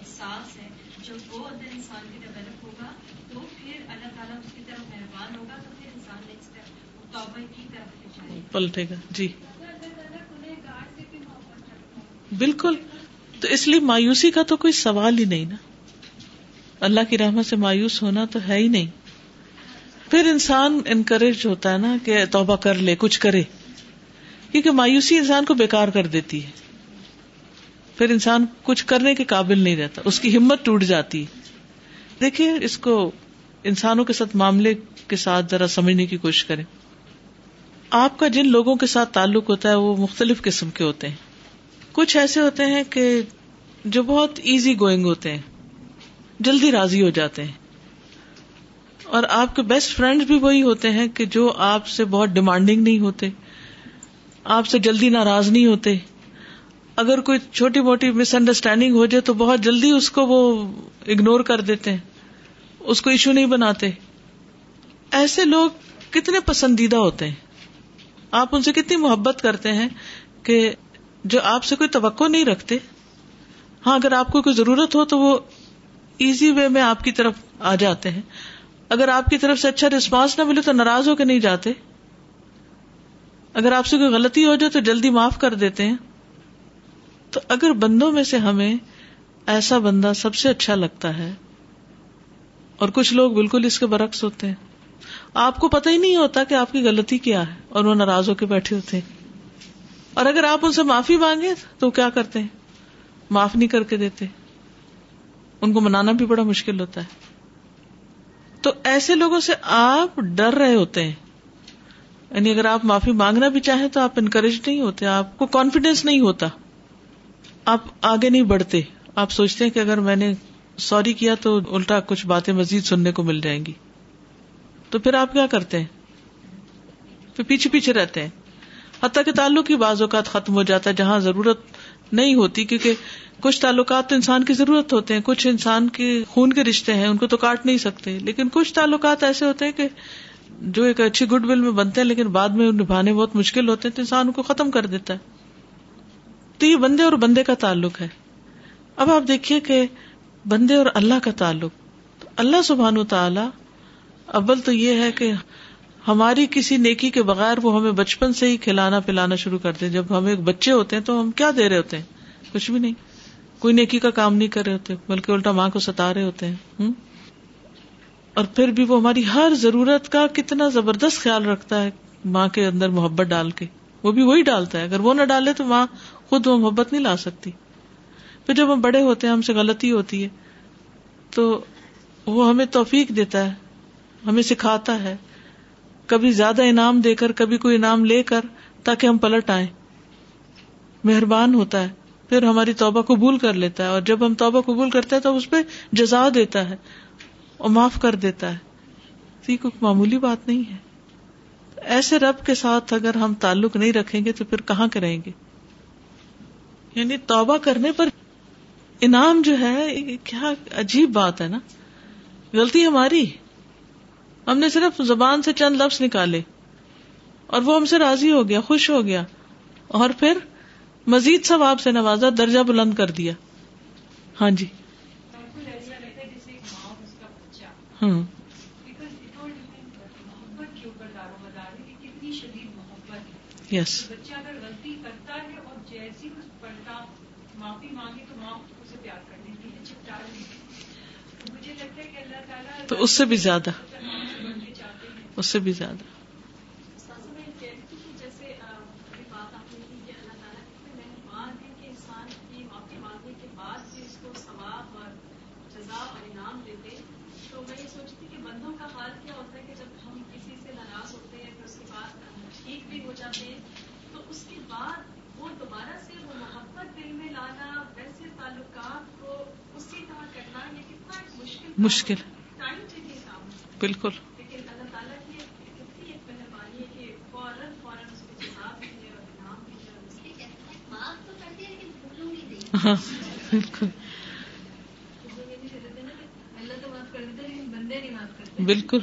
احساس ہے جو وہ اندر انسان کی ڈیولپ ہوگا تو پھر اللہ تعالیٰ اس کی طرف مہربان ہوگا پلٹے گا۔ جی۔ بالکل۔ تو اس لیے مایوسی کا تو کوئی سوال ہی نہیں نا۔ اللہ کی رحمت سے مایوس ہونا تو ہے ہی نہیں۔ پھر انسان انکریج ہوتا ہے نا کہ توبہ کر لے، کچھ کرے۔ کیونکہ مایوسی انسان کو بیکار کر دیتی ہے۔ پھر انسان کچھ کرنے کے قابل نہیں رہتا، اس کی ہمت ٹوٹ جاتی دیکھیے، اس کو انسانوں کے ساتھ معاملے کے ساتھ ذرا سمجھنے کی کوشش کریں۔ آپ کا جن لوگوں کے ساتھ تعلق ہوتا ہے وہ مختلف قسم کے ہوتے ہیں۔ کچھ ایسے ہوتے ہیں کہ جو بہت ایزی گوئنگ ہوتے ہیں، جلدی راضی ہو جاتے ہیں۔ اور آپ کے بیسٹ فرینڈ بھی وہی ہوتے ہیں کہ جو آپ سے بہت ڈیمانڈنگ نہیں ہوتے، آپ سے جلدی ناراض نہیں ہوتے۔ اگر کوئی چھوٹی موٹی مس انڈرسٹینڈنگ ہو جائے تو بہت جلدی اس کو وہ اگنور کر دیتے ہیں، اس کو ایشو نہیں بناتے۔ ایسے لوگ کتنے پسندیدہ ہوتے ہیں۔ آپ ان سے کتنی محبت کرتے ہیں کہ جو آپ سے کوئی توقع نہیں رکھتے؟ ہاں اگر آپ کو کوئی ضرورت ہو تو وہ ایزی وے میں آپ کی طرف آ جاتے ہیں۔ اگر آپ کی طرف سے اچھا ریسپانس نہ ملے تو ناراض ہو کے نہیں جاتے۔ اگر آپ سے کوئی غلطی ہو جائے تو جلدی معاف کر دیتے ہیں۔ تو اگر بندوں میں سے ہمیں ایسا بندہ سب سے اچھا لگتا ہے اور کچھ لوگ بالکل اس کے برعکس ہوتے ہیں۔ آپ کو پتہ ہی نہیں ہوتا کہ آپ کی غلطی کیا ہے اور وہ ناراض ہو کے بیٹھے ہوتے ہیں۔ اور اگر آپ ان سے معافی مانگے تو کیا کرتے ہیں؟ معاف نہیں کر کے دیتے۔ ان کو منانا بھی بڑا مشکل ہوتا ہے۔ تو ایسے لوگوں سے آپ ڈر رہے ہوتے ہیں۔ یعنی اگر آپ معافی مانگنا بھی چاہیں تو آپ انکریج نہیں ہوتے، آپ کو کانفیڈینس نہیں ہوتا۔ آپ آگے نہیں بڑھتے۔ آپ سوچتے ہیں کہ اگر میں نے سوری کیا تو الٹا کچھ باتیں مزید سننے کو مل جائیں گی۔ تو پھر آپ کیا کرتے ہیں؟ پھر پیچھے پیچھے رہتے ہیں۔ حتیٰ کہ تعلق ہی بعض اوقات ختم ہو جاتا ہے جہاں ضرورت نہیں ہوتی، کیونکہ کچھ تعلقات تو انسان کی ضرورت ہوتے ہیں، کچھ انسان کے خون کے رشتے ہیں، ان کو تو کاٹ نہیں سکتے۔ لیکن کچھ تعلقات ایسے ہوتے ہیں کہ جو ایک اچھی گڈ ول میں بنتے ہیں، لیکن بعد میں نبھانے بہت مشکل ہوتے ہیں، تو انسان ان کو ختم کر دیتا ہے۔ تو یہ بندے اور بندے کا تعلق ہے۔ اب آپ دیکھیے کہ بندے اور اللہ کا تعلق۔ اللہ سبحان و تعالی اول تو یہ ہے کہ ہماری کسی نیکی کے بغیر وہ ہمیں بچپن سے ہی کھلانا پلانا شروع کرتے جب ہم ایک بچے ہوتے ہیں تو ہم کیا دے رہے ہوتے ہیں؟ کچھ بھی نہیں۔ کوئی نیکی کا کام نہیں کر رہے ہوتے، بلکہ الٹا ماں کو ستا رہے ہوتے ہیں۔ اور پھر بھی وہ ہماری ہر ضرورت کا کتنا زبردست خیال رکھتا ہے ماں کے اندر محبت ڈال کے۔ وہ بھی وہی ڈالتا ہے۔ اگر وہ نہ ڈالے تو ماں خود وہ محبت نہیں لا سکتی۔ پھر جب ہم بڑے ہوتے ہیں، ہم سے غلطی ہوتی ہے، تو وہ ہمیں توفیق دیتا ہے۔ ہمیں سکھاتا ہے۔ کبھی زیادہ انعام دے کر، کبھی کوئی انعام لے کر تاکہ ہم پلٹ آئیں۔ مہربان ہوتا ہے۔ پھر ہماری توبہ قبول کر لیتا ہے۔ اور جب ہم توبہ قبول کرتے ہیں تو اس پہ جزا دیتا ہے۔ اور معاف کر دیتا ہے۔ تو یہ کوئی معمولی بات نہیں ہے۔ ایسے رب کے ساتھ اگر ہم تعلق نہیں رکھیں گے تو پھر کہاں کریں گے؟ یعنی توبہ کرنے پر انعام جو ہے کیا عجیب بات ہے نا۔ غلطی ہماری۔ ہم نے صرف زبان سے چند لفظ نکالے اور وہ ہم سے راضی ہو گیا، خوش ہو گیا۔ اور پھر مزید سب آپ سے نوازا، درجہ بلند کر دیا۔ ہاں جی۔ ہوں یس تو اس سے بھی زیادہ۔ اس سے بھی زیادہ۔ مشکل۔ بالکل لیکن اللہ تعالیٰ کی کتنی ایک مہربانی ہے کہ فوراً فوراً اس کو جزا بھی ہے اور انعام بھی ہے اور اس کی معاف تو کرتی ہے لیکن بھولوں گی نہیں ہاں بالکل اللہ تو معاف کر دیتے لیکن بندے نہیں معاف کرتے بالکل کیٹیگری بندوں کی یہ بھی ہوتی ہے کہ جتنا بھی دوسرا ہاں بالکل بالکل۔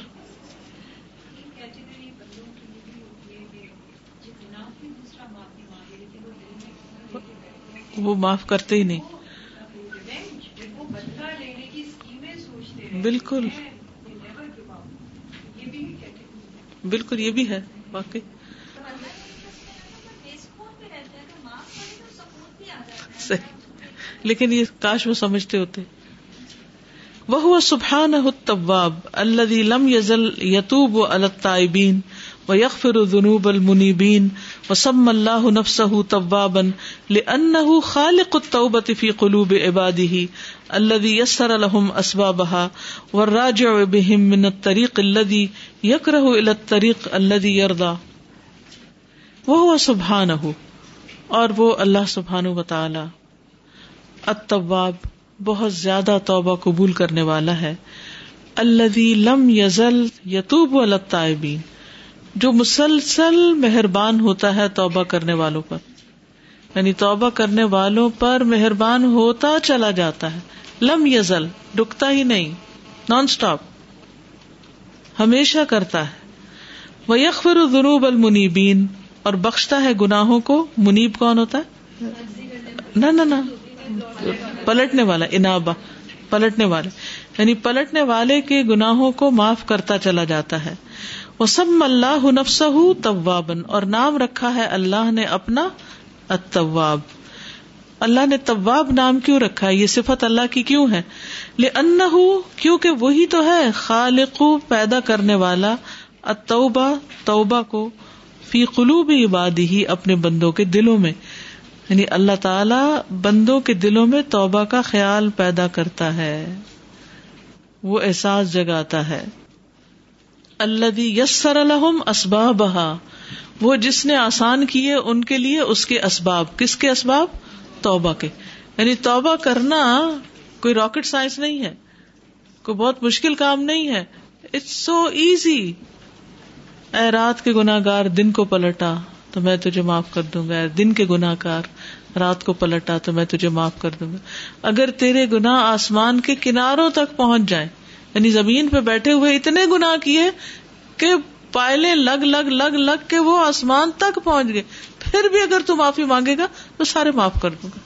وہ معاف کرتے ہی نہیں۔ بالکل۔ بالکل، یہ بھی ہے، واقعی۔ صحیح۔ لیکن یہ کاش وہ سمجھتے ہوتے۔ وہ سبحان الطواب الذي لم یزل يزل يتوب على التائبين ويغفر ذنوب المنيبين وسمى الله نفسه توابا لأنه خالق التوبة في قلوب عبادی عباده الذي يسر لهم أسبابها والراجع بهم من الطريق الذي يكره إلى الطريق الذي يرضى وهو سبحانه اور وہ اللہ سبحان و تعالی التواب بہت زیادہ توبہ قبول کرنے والا ہے۔ اللہ لم یزل یتوب الطائبین جو مسلسل مہربان ہوتا ہے توبہ کرنے والوں پر۔ یعنی توبہ کرنے والوں پر مہربان ہوتا چلا جاتا ہے۔ لم یزل، رکتا ہی نہیں، نان اسٹاپ ہمیشہ کرتا ہے۔ وہ یکفر ذنوب المنیبین۔ اور بخشتا ہے گناہوں کو۔ منیب کون ہوتا ہے؟ نہ نہ۔ پلٹنے والا انابا پلٹنے والے۔ یعنی پلٹنے والے کے گناہوں کو معاف کرتا چلا جاتا ہے۔ وہ سب اللہ نفس طوابن اور نام رکھا ہے اللہ نے اپنا الطواب اللہ نے طواب نام کیوں رکھا ہے؟ یہ صفت اللہ کی کیوں ہے؟ لے ان کیونکہ وہی تو ہے خالق پیدا کرنے والا۔ اتوبا توبہ کو فی قلوب عبادی ہی اپنے بندوں کے دلوں میں۔ یعنی اللہ تعالی بندوں کے دلوں میں توبہ کا خیال پیدا کرتا ہے۔ وہ احساس جگاتا ہے۔ اللہ یسر الحم اسباب وہ جس نے آسان کیے ان کے لیے اس کے اسباب۔ کس کے اسباب؟ توبہ کے۔ یعنی توبہ کرنا کوئی راکٹ سائنس نہیں ہے۔ کوئی بہت مشکل کام نہیں ہے۔ اٹس سو ایزی اے رات کے گناہ گار دن کو پلٹا تو میں تجھے معاف کر دوں گا۔ دن کے گناہ کار رات کو پلٹا تو میں تجھے معاف کر دوں گا۔ اگر تیرے گنا آسمان کے کناروں تک پہنچ جائے یعنی زمین پہ بیٹھے ہوئے اتنے گنا کیے کہ پائلے لگ لگ لگ لگ کے وہ آسمان تک پہنچ گئے۔ پھر بھی اگر تو معافی مانگے گا تو سارے معاف کر دوں گا۔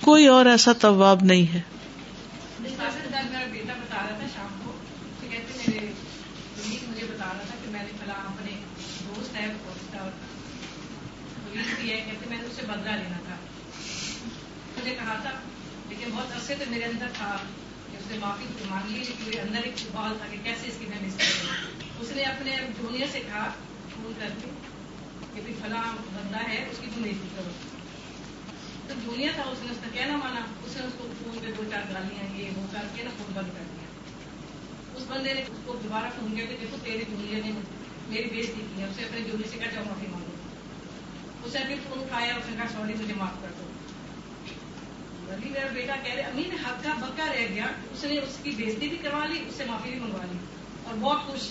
کوئی اور ایسا طواب نہیں ہے۔ بدلا لینا۔ مجھے کہا تھا، لیکن بہت عرصے تو میرے اندر تھا کہ اس نے معافی مانگ لی لیکن میرے اندر ایک سوال تھا کہ کیسے اس کی میں مسٹیک اس نے اپنے جونیئر سے کہا، فون کر کے کہ بھی فلاں بندہ ہے، اس کی تم عزت کرو تو جونیئر تھا، اس نے اس کا کہنا مانا، اس نے اس کو فون پہ دو چار گالیاں یہ وہ کر کے نا فون بند کر دیا۔ اس بندے نے اس کو دوبارہ فون کیا کہ دیکھو تیرے جونیئر نے میری بےزتی کی ہے اسے اپنے جونیئر سے کہا، جاؤ معافی مانگو۔ اسے ابھی فون اٹھایا، اس نے کہا سوری مجھے معاف کر دو۔ ابھی میرا بیٹا کہہ رہے امی نے ہکا بکا رہ گیا اس نے اس کی بےزتی بھی کروا لی اس سے معافی بھی منگوا لی اور بہت خوش۔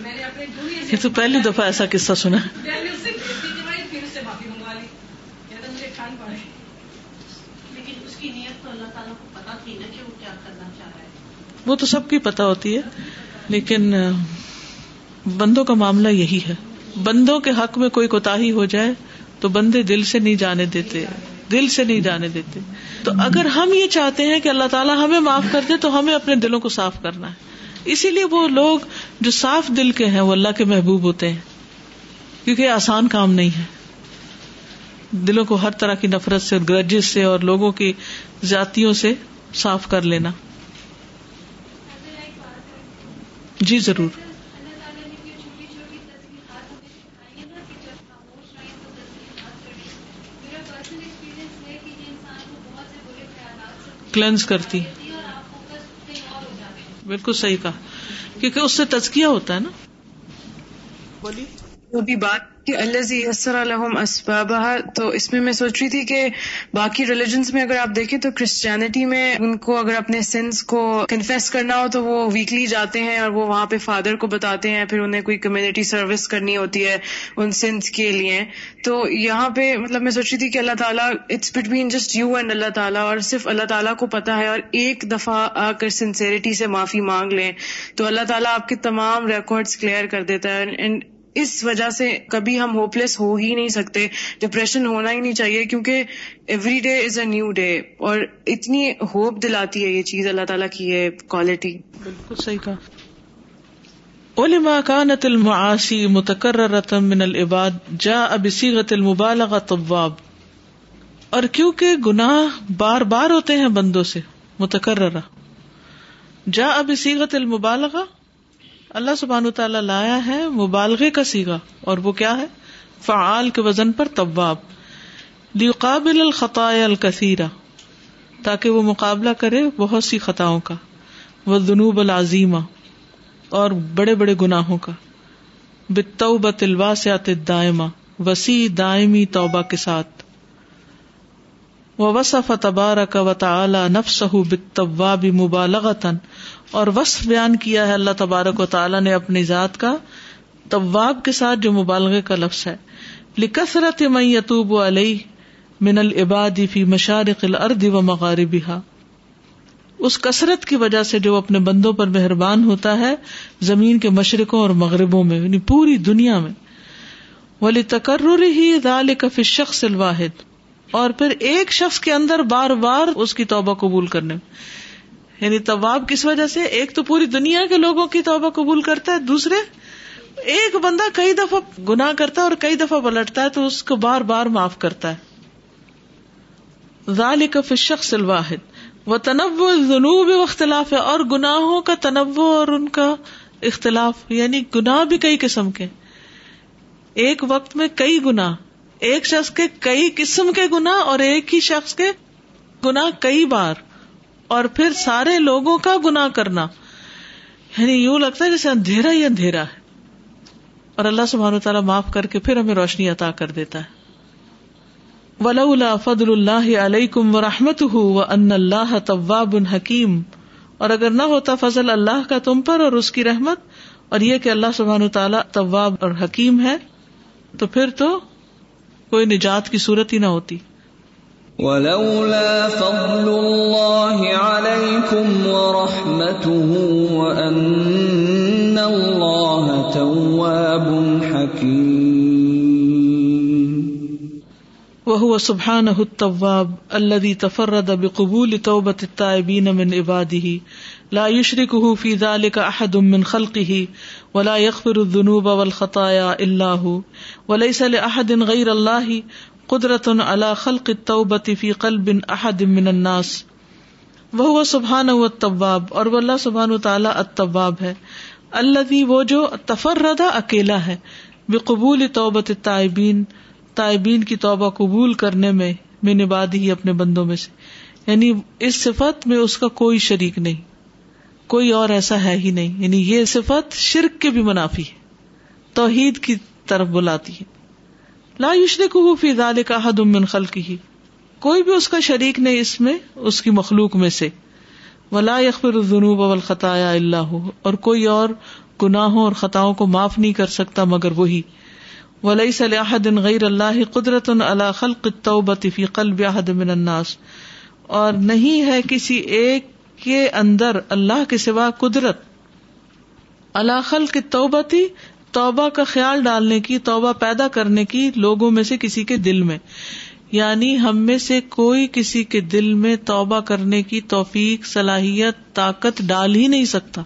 میں نے اپنے یہ تو پہلی دفعہ ایسا قصہ سنا۔ پہلے اس سے بےزتی کروائی پھر اس سے معافی منگوا لی۔ کہتا مجھے ٹھنڈ پڑے لیکن اس کی نیت تو اللہ تعالیٰ کو پتا تھی نا کہ وہ کیا کرنا چاہ رہا ہے۔ وہ تو سب کی پتا ہوتی ہے لیکن بندوں کا معاملہ یہی ہے۔ بندوں کے حق میں کوئی کوتا ہو جائے تو بندے دل سے نہیں جانے دیتے۔ دل سے نہیں جانے دیتے۔ تو اگر ہم یہ چاہتے ہیں کہ اللہ تعالیٰ ہمیں معاف کر دے، تو ہمیں اپنے دلوں کو صاف کرنا ہے۔ اسی لیے وہ لوگ جو صاف دل کے ہیں، وہ اللہ کے محبوب ہوتے ہیں۔ کیونکہ آسان کام نہیں ہے۔ دلوں کو ہر طرح کی نفرت سے اور گرجز سے اور لوگوں کی ذاتیوں سے صاف کر لینا۔ جی ضرور۔ کلینز کرتی بالکل صحیح کہا۔ کیونکہ اس سے تزکیہ ہوتا ہے نا۔ بولی وہ بھی بات کہ اللہ یسر الحم اسباب تو اس میں میں سوچ رہی تھی کہ باقی ریلیجنس میں اگر آپ دیکھیں تو کرسچینٹی میں ان کو اگر اپنے سینس کو کنفیس کرنا ہو تو وہ ویکلی جاتے ہیں اور وہ وہاں پہ فادر کو بتاتے ہیں، پھر انہیں کوئی کمیونٹی سروس کرنی ہوتی ہے ان سینس کے لیے۔ تو یہاں پہ مطلب میں سوچ رہی تھی کہ اللہ تعالیٰ it's between just you and Allah تعالیٰ، اور صرف اللہ تعالیٰ کو پتا ہے اور ایک دفعہ آ کر سنسیریٹی سے معافی مانگ لیں۔ تو اللہ تعالیٰ آپ کے تمام ریکارڈس کلیئر کر دیتا ہے۔ اینڈ اس وجہ سے کبھی ہم ہوپ لیس ہو ہی نہیں سکتے ڈپریشن ہونا ہی نہیں چاہیے، کیونکہ every day is a new day اور اتنی ہوپ دلاتی ہے یہ چیز اللہ تعالیٰ کی ہے کوالٹی بالکل صحیح کہا۔ علما کانت المعاصی متکرر من العباد جا اب سیغت المبالغ طواب۔ اور کیونکہ گناہ بار بار ہوتے ہیں بندوں سے متکرر جا اب سیغت المبالغ اللہ سبحان تعالیٰ لایا ہے مبالغے کا سیگا اور وہ کیا ہے فعال کے وزن پر طواب لیقابل الخطایا الکثیرہ تاکہ وہ مقابلہ کرے بہت سی خطاؤں کا وہ جنوب العظیمہ اور بڑے بڑے گناہوں کا بتوبت الواسعت الدائمہ وسیع دائمی توبہ کے ساتھ وصف تبارک و تعالی نفسہ بالتواب مبالغتن اور وصف بیان کیا ہے اللہ تبارک و تعالی نے اپنی ذات کا طواب کے ساتھ جو مبالغے کا لفظ ہے۔ لکثرت من یتوب علیہ من العباد فی مشارق الارض و مغاربها۔ اس کثرت کی وجہ سے جو اپنے بندوں پر مہربان ہوتا ہے زمین کے مشرقوں اور مغربوں میں یعنی پوری دنیا میں۔ ولی تقرر ہی ذالک فی الشخص الواحد۔ اور پھر ایک شخص کے اندر بار بار اس کی توبہ قبول کرنے۔ یعنی طواب کس وجہ سے؟ ایک تو پوری دنیا کے لوگوں کی توبہ قبول کرتا ہے، دوسرے ایک بندہ کئی دفعہ گناہ کرتا ہے اور کئی دفعہ پلٹتا ہے تو اس کو بار بار معاف کرتا ہے۔ ذالک فی الشخص الواحد۔ وہ تنوع جنوب اختلاف ہے اور گناہوں کا تنوع اور ان کا اختلاف یعنی گناہ بھی کئی قسم کے۔ ایک وقت میں کئی گنا ایک شخص کے کئی قسم کے گنا اور ایک ہی شخص کے گنا کئی بار اور پھر سارے لوگوں کا گنا کرنا۔ یعنی یوں لگتا ہے جیسے اندھیرا ہی اندھیرا ہے۔ اور اللہ سبحانہ تعالیٰ معاف کر کے پھر ہمیں روشنی عطا کر دیتا ہے۔ ولولا فضل اللہ علیہ کم و رحمت ہُ و ان اللہ طواب حکیم اور اگر نہ ہوتا فضل اللہ کا تم پر اور اس کی رحمت اور یہ کہ اللہ سبحان تعالیٰ طواب اور حکیم ہے، تو پھر تو کوئی نجات کی صورت ہی نہ ہوتی۔ ولولا فضل الله عليكم ورحمته وأن الله تواب حكيم وهو سبحانه التواب الذي تفرد بقبول توبة التائبين من عباده لا يشركه في ذلك أحد من خلقه ولا يغفر الذنوب والخطايا إلا هو. وليس لأحد غير الله قدرة على خلق التوبة في قلب أحد من الناس. وهو سبحانه التواب، اور وہ اللہ سبحانہ تعالی التواب ہے. الذي وہ جو تفرد اکیلا ہے، بقبول توبت التائبین، تائبین کی توبہ قبول کرنے میں میں نباد ہی اپنے بندوں میں سے. یعنی اس صفت میں اس کا کوئی شریک نہیں. کوئی اور ایسا ہے ہی نہیں۔ یعنی یہ صفت شرک کے بھی منافی ہے۔ توحید کی طرف بلاتی ہے۔ لا یشرک فی ذالک احد من خلقہ۔ کوئی بھی اس کا شریک نہیں اس میں، اس کی مخلوق میں سے۔ ولا یغفر الذنوب والخطایا الا ہو۔ اور کوئی اور گناہوں اور خطاؤں کو معاف نہیں کر سکتا مگر وہی۔ ولیس لاحد غیر اللہ قدرت علی خلق التوبۃ فی قلب احد من الناس۔ اور نہیں ہے کسی ایک کے اندر اللہ کے سوا قدرت اللہ خلق توبتی، توبہ کا خیال ڈالنے کی، توبہ پیدا کرنے کی لوگوں میں سے کسی کے دل میں۔ یعنی ہم میں سے کوئی کسی کے دل میں توبہ کرنے کی توفیق، صلاحیت، طاقت ڈال ہی نہیں سکتا۔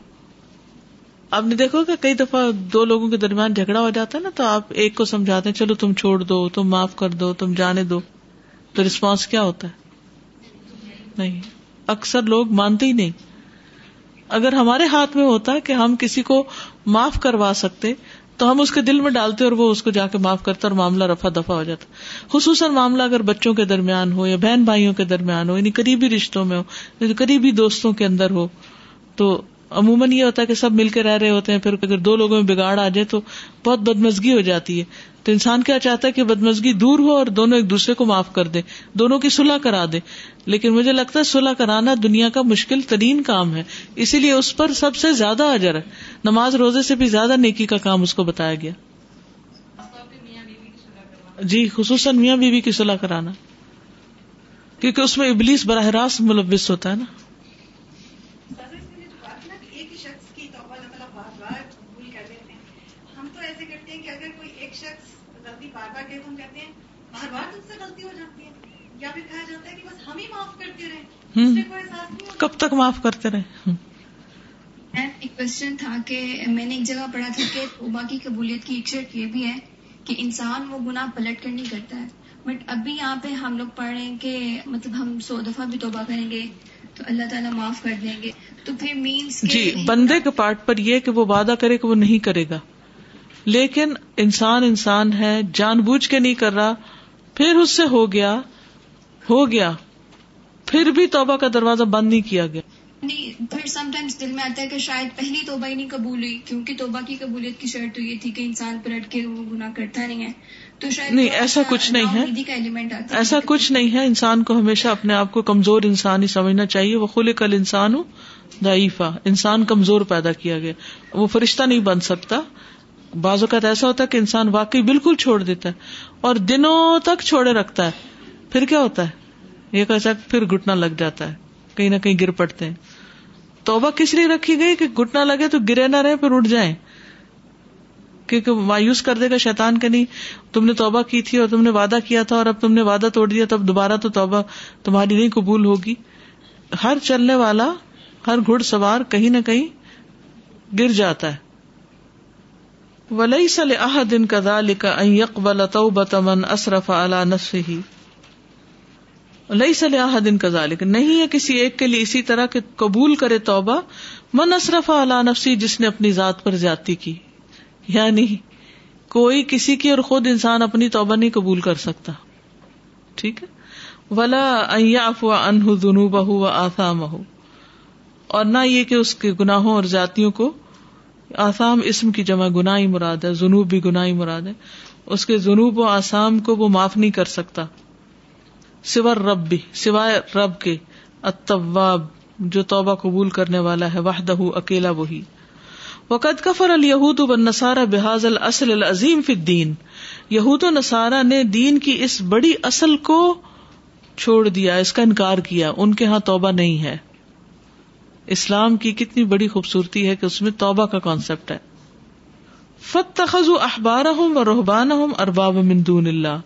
آپ نے دیکھو کہ کئی دفعہ دو لوگوں کے درمیان جھگڑا ہو جاتا ہے نا، تو آپ ایک کو سمجھاتے ہیں، چلو تم چھوڑ دو، تم معاف کر دو، تم جانے دو۔ تو رسپانس کیا ہوتا ہے؟ نہیں۔ اکثر لوگ مانتے ہی نہیں۔ اگر ہمارے ہاتھ میں ہوتا ہے کہ ہم کسی کو معاف کروا سکتے، تو ہم اس کے دل میں ڈالتے اور وہ اس کو جا کے معاف کرتا اور معاملہ رفا دفا ہو جاتا۔ خصوصاً معاملہ اگر بچوں کے درمیان ہو یا بہن بھائیوں کے درمیان ہو یعنی قریبی رشتوں میں ہو یعنی قریبی دوستوں کے اندر ہو، تو عموماً یہ ہوتا ہے کہ سب مل کے رہ رہے ہوتے ہیں، پھر اگر دو لوگوں میں بگاڑ آ جائے تو بہت بدمزگی ہو جاتی ہے۔ تو انسان کیا چاہتا ہے کہ بدمزگی دور ہو اور دونوں ایک دوسرے کو معاف کر دے، دونوں کی صلاح کرا دے۔ لیکن مجھے لگتا ہے صلاح کرانا دنیا کا مشکل ترین کام ہے اسی لیے اس پر سب سے زیادہ اجر ہے۔ نماز روزے سے بھی زیادہ نیکی کا کام اس کو بتایا گیا۔ جی خصوصاً میاں بیوی کی صلاح کرانا۔ کیونکہ اس میں ابلیس براہ راست ملوث ہوتا ہے نا ایک ہی شخص کی توبہ اللہ تعالیٰ بار بار قبول کر دیتے ہیں ہم تو ایسے کرتے ہیں کہ اگر کوئی ایک شخص غلطی بار بار کرے تو ہم کہتے ہیں بار بار تم سے غلطی ہو جاتی ہے یا پھر کہا جاتا ہے کہ بس ہم ہی معاف کرتے احساس نہیں کب تک معاف کرتے رہے ایک کوشچن تھا کہ میں نے ایک جگہ پڑھا تھا کہ توبہ کی قبولیت کی ایک شرط یہ بھی ہے کہ انسان وہ گناہ پلٹ کر نہیں کرتا ہے۔ بٹ ابھی یہاں پہ ہم لوگ پڑھ رہے ہیں کہ مطلب ہم سو دفعہ بھی توبہ کریں گے تو اللہ تعالیٰ معاف کر دیں گے۔ تو پھر مینس جی بندے کے پارٹ پر یہ کہ وہ وعدہ کرے کہ وہ نہیں کرے گا۔ لیکن انسان انسان ہے جان بوجھ کے نہیں کر رہا۔ پھر اس سے ہو گیا ہو گیا۔ پھر بھی توبہ کا دروازہ بند نہیں کیا گیا۔ نہیں پھر سم ٹائمس دل میں آتا ہے کہ شاید پہلی توبہ ہی نہیں قبول ہوئی کیونکہ توبہ کی قبولیت کی شرط تو یہ تھی کہ انسان پلٹ کے وہ گناہ کرتا نہیں ہے۔ تو شاید نہیں ایسا کچھ نہیں ہے۔ ایسا کچھ نہیں ہے۔ انسان کو ہمیشہ اپنے آپ کو کمزور انسان ہی سمجھنا چاہیے۔ وہ خل کل انسان ہو ضعیفہ۔ انسان کمزور پیدا کیا گیا۔ وہ فرشتہ نہیں بن سکتا۔ بعض اوقات ایسا ہوتا ہے کہ انسان واقعی بالکل چھوڑ دیتا ہے اور دنوں تک چھوڑے رکھتا ہے۔ پھر کیا ہوتا ہے؟ یہ کیسا پھر گٹنا لگ جاتا ہے۔ کہیں نہ کہیں گر پڑتے ہیں۔ توبہ کس لیے رکھی گئی کہ گٹنا لگے تو گرے نہ رہے، پھر اٹھ جائیں۔ کیونکہ مایوس کر دے گا شیطان کا نہیں، تم نے توبہ کی تھی اور تم نے وعدہ کیا تھا اور اب تم نے وعدہ توڑ دیا، تب دوبارہ تو توبہ تمہاری نہیں قبول ہوگی۔ ہر چلنے والا، ہر گھڑ سوار کہیں نہ کہیں گر جاتا ہے۔ ولی سل دن کا دال کا اقبال من اصرف اعلی نفس ہی لئی سل دن کا ذالک نہیں ہے کسی ایک کے لیے اسی طرح کہ قبول کرے توبہ من اصرف اعلی نفسی جس نے اپنی ذات پر زیادتی کی. یعنی کوئی کسی کی اور خود انسان اپنی توبہ نہیں قبول کر سکتا. ٹھیک ہے؟ ولا انہ دنو بہ آسام ہو اور نہ یہ کہ اس کے گناہوں اور جاتیوں کو آسام اسم کی جمع گناہی مراد ہے جنوب بھی گناہی مراد ہے۔ اس کے جنوب و آسام کو وہ معاف نہیں کر سکتا۔ سور رب بھی سوائے رب کے۔ اتواب جو توبہ قبول کرنے والا ہے، وحدہ، اکیلا وہی۔ وقت کفر الہود و نسارا بحاظ الاصل العظیم فی الدین۔ یہود و نصارہ نے دین کی اس بڑی اصل کو چھوڑ دیا، اس کا انکار کیا۔ ان کے ہاں توبہ نہیں ہے۔ اسلام کی کتنی بڑی خوبصورتی ہے کہ اس میں توبہ کا کانسیپٹ ہے۔ فت تخذ اخبار ہوں و رحبان ہوں ارباب مندون اللہ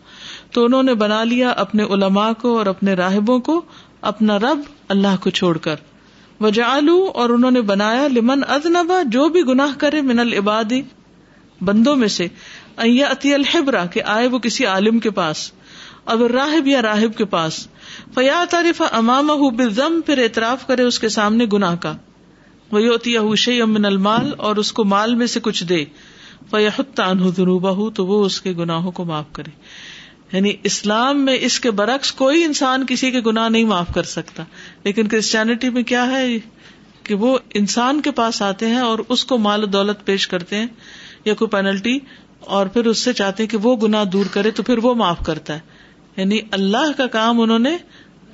تو انہوں نے بنا لیا اپنے علماء کو اور اپنے راہبوں کو اپنا رب اللہ کو چھوڑ کر۔ وجالو اور انہوں نے بنایا لمن ادنبا جو بھی گناہ کرے من العبادی بندوں میں سے۔ اتی الحبرا کہ آئے وہ کسی عالم کے پاس، اب راہب یا راہب کے پاس۔ فیا تعریف امام بزم پھر اعتراف کرے اس کے سامنے گناہ کا۔ وہ ہوتی ہے امن المال، اور اس کو مال میں سے کچھ دے۔ فیاحتان ذنوبہ تو وہ اس کے گناہوں کو معاف کرے۔ یعنی اسلام میں اس کے برعکس کوئی انسان کسی کے گناہ نہیں معاف کر سکتا۔ لیکن کرسچینٹی میں کیا ہے؟ کہ وہ انسان کے پاس آتے ہیں اور اس کو مال و دولت پیش کرتے ہیں، یا کوئی پینلٹی اور پھر اس سے چاہتے ہیں کہ وہ گنا دور کرے، تو پھر وہ معاف کرتا ہے۔ یعنی اللہ کا کام انہوں نے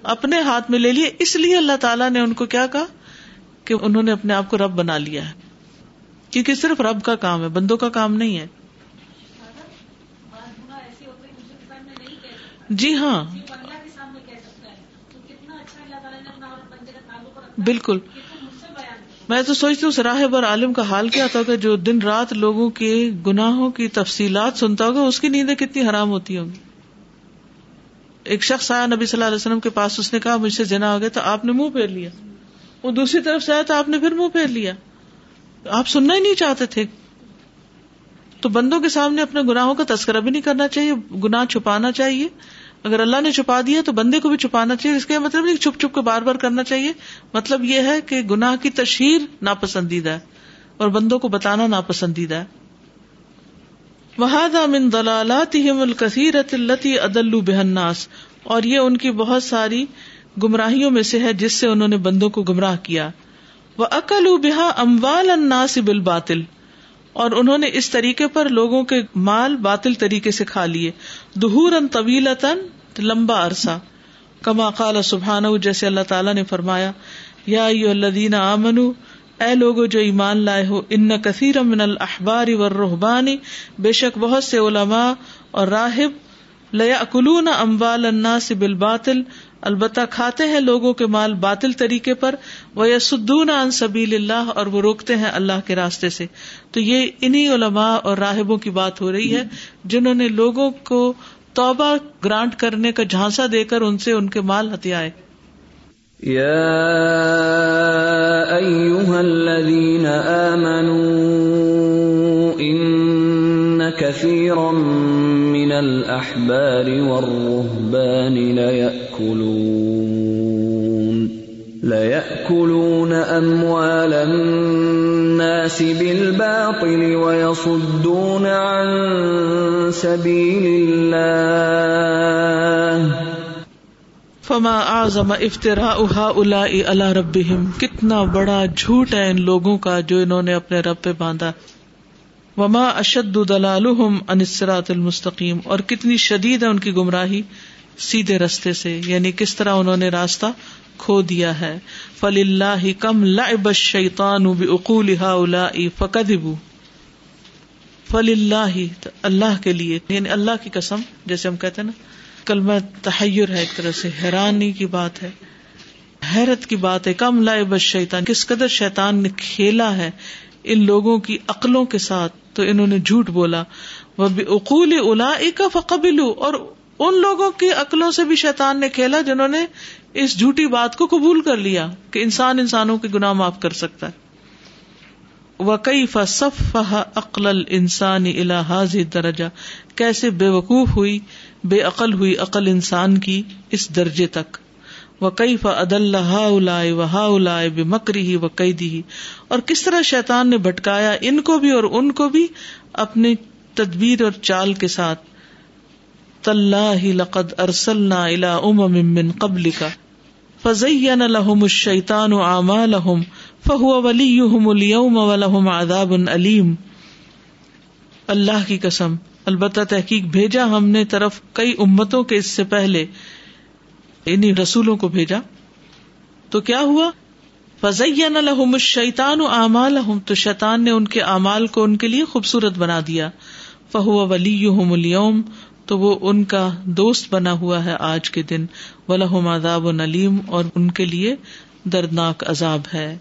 اپنے ہاتھ میں لے لیا اس لیے اللہ تعالیٰ نے ان کو کیا کہا کہ انہوں نے اپنے آپ کو رب بنا لیا ہے۔ کیونکہ صرف رب کا کام ہے، بندوں کا کام نہیں ہے۔ جی ہاں۔ بالکل۔ میں تو سوچتی ہوں راہب اور عالم کا حال کیا تھا جو دن رات لوگوں کے گناہوں کی تفصیلات سنتا ہوگا، اس کی نیندیں کتنی حرام ہوتی ہوں گی۔ ایک شخص آیا نبی صلی اللہ علیہ وسلم کے پاس، اس نے کہا، مجھ سے جنا ہو گیا تو آپ نے منہ پھیر لیا۔ وہ دوسری طرف سے آیا تو آپ نے پھر منہ پھیر لیا۔ آپ سننا ہی نہیں چاہتے تھے۔ تو بندوں کے سامنے اپنے گناہوں کا تذکرہ بھی نہیں کرنا چاہیے، گناہ چھپانا چاہیے۔ اگر اللہ نے چھپا دیا تو بندے کو بھی چھپانا چاہیے، اس کا مطلب نہیں چھپ چھپ کے بار بار کرنا چاہیے۔ مطلب یہ ہے کہ گناہ کی تشہیر ناپسندیدہ ہے اور بندوں کو بتانا ناپسندیدہ ہے۔ من دلالات التی ادلو بہناس اور یہ ان کی بہت ساری گمراہیوں میں سے ہے جس سے انہوں نے بندوں کو گمراہ کیا۔ وہ عقل بحا اموال اناس باطل اور انہوں نے اس طریقے پر لوگوں کے مال باطل طریقے سے کھا لیے۔ دہور ان لمبا عرصہ۔ کما قال سبحان جیسے اللہ تعالیٰ نے فرمایا، یا الدین آمن اے لوگو جو ایمان لائے ہو، ان کثیر من الحباری و رحبانی بے شک بہت سے علماء اور راہب لیا اکلون امبال الناس بالباطل، البتہ کھاتے ہیں لوگوں کے مال باطل طریقے پر وہ یا سدون سبیل اللہ اور وہ روکتے ہیں اللہ کے راستے سے۔ تو یہ انہیں علماء اور راہبوں کی بات ہو رہی ہے، جنہوں نے لوگوں کو توبہ گرانٹ کرنے کا جھانسا دے کر ان سے ان کے مال ہتھیائے۔ يا ايها الذين امنوا ان كثيرا من الاحبار والرهبان ليأكلون ليأكلون اموال الناس بالباطل ويصدون عن سبيل الله. فما اعظم افطرا الا اللہ ربهم کتنا بڑا جھوٹ ہے ان لوگوں کا جو انہوں نے اپنے رب پہ باندھا۔ وما اشد دلالهم عن الصراط المستقیم۔ اور کتنی شدید ہے ان کی گمراہی سیدھے رستے سے۔ یعنی کس طرح انہوں نے راستہ کھو دیا ہے۔ فل اللہ کم لعب الشیطان بعقول هؤلاء فکذبوا فل اللہ اللہ کے لیے یعنی اللہ کی قسم، جیسے ہم کہتے ہیں نا کلمہ تحیر ہے ایک طرح سے، حیرانی کی بات ہے۔ حیرت کی بات ہے، کم لائے بس شیطان، کس قدر شیطان نے کھیلا ہے ان لوگوں کی عقلوں کے ساتھ۔ تو انہوں نے جھوٹ بولا وہ اقول الا کا فقبل اور ان لوگوں کی عقلوں سے بھی شیطان نے کھیلا جنہوں نے اس جھوٹی بات کو قبول کر لیا کہ انسان انسانوں کے گناہ معاف کر سکتا ہے۔ وہ فصف عقل انسانی الحاظ درجہ کیسے بے وقوف ہوئی بے عقل ہوئی عقل انسان کی اس درجے تک۔ وہ کئی فد اللہ و ہا بے مکری ہی و ہی اور کس طرح شیطان نے بھٹکایا ان کو بھی اور ان کو بھی اپنی تدبیر اور چال کے ساتھ۔ طلّہ لقد ارسلنا الا ام من قبل کا فزین لهم الشیطان اعمالهم فهو وليهم اليوم ولهم عذاب علیم اللہ کی قسم البتہ تحقیق بھیجا ہم نے طرف کئی امتوں کے اس سے پہلے انہیں رسولوں کو بھیجا۔ تو کیا ہوا؟ فضین الحم شیتان اعمال تو شیطان نے ان کے اعمال کو ان کے لیے خوبصورت بنا دیا۔ فہو ولی اليوم، تو وہ ان کا دوست بنا ہوا ہے آج کے دن۔ ولہم عذاب و نلیم اور ان کے لیے دردناک عذاب ہے۔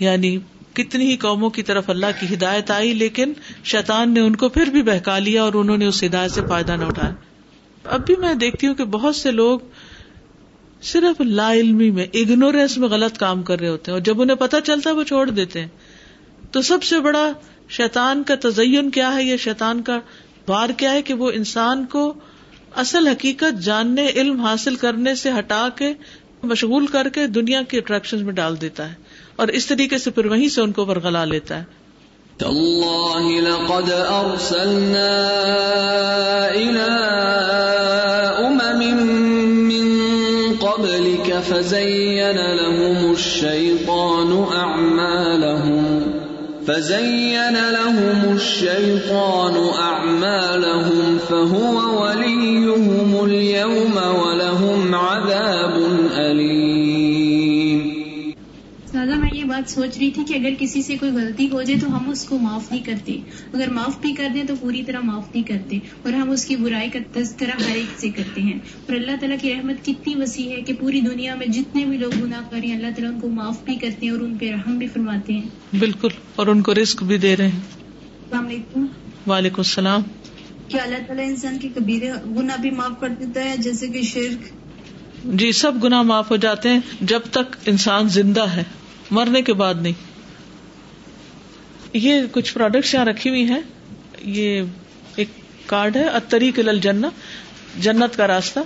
یعنی کتنی ہی قوموں کی طرف اللہ کی ہدایت آئی، لیکن شیطان نے ان کو پھر بھی بہکا لیا اور انہوں نے اس ہدایت سے فائدہ نہ اٹھایا۔ اب بھی میں دیکھتی ہوں کہ بہت سے لوگ صرف لا علمی میں اگنورینس میں غلط کام کر رہے ہوتے ہیں اور جب انہیں پتا چلتا ہے وہ چھوڑ دیتے ہیں۔ تو سب سے بڑا شیطان کا تزین کیا ہے؟ یا شیطان کا بار کیا ہے کہ وہ انسان کو اصل حقیقت جاننے، علم حاصل کرنے سے ہٹا کے، مشغول کر کے دنیا کی اٹریکشن میں ڈال دیتا ہے۔ اور اس طریقے سے پھر وہیں سے ان کو برگلا لیتا ہے۔ تالله لقد ارسلنا الى امم من قبلك فزين لهم الشيطان اعمالهم فزين لهم الشيطان اعمالهم فهو وليهم اليوم ولهم بات سوچ رہی تھی کہ اگر کسی سے کوئی غلطی ہو جائے تو ہم اس کو معاف نہیں کرتے۔ اگر معاف بھی کر دیں تو پوری طرح معاف نہیں کرتے اور ہم اس کی برائی کا تذکرہ ہر ایک سے کرتے ہیں۔ اور اللہ تعالیٰ کی رحمت کتنی وسیع ہے کہ پوری دنیا میں جتنے بھی لوگ گناہ کریں اللہ تعالیٰ ان کو معاف بھی کرتے ہیں اور ان پہ رحم بھی فرماتے ہیں۔ بالکل اور ان کو رسک بھی دے رہے ہیں۔ السلام علیکم۔ وعلیکم السلام۔ کیا اللہ تعالیٰ انسان کی کبیر گناہ بھی معاف کر دیتا ہے جیسے کہ شرک؟ جی سب گناہ معاف ہو جاتے ہیں جب تک انسان زندہ ہے۔ مرنے کے بعد نہیں۔ یہ کچھ پروڈکٹس یہاں رکھی ہوئی ہیں۔ یہ ایک کارڈ ہے اتریق جنت جنت کا راستہ۔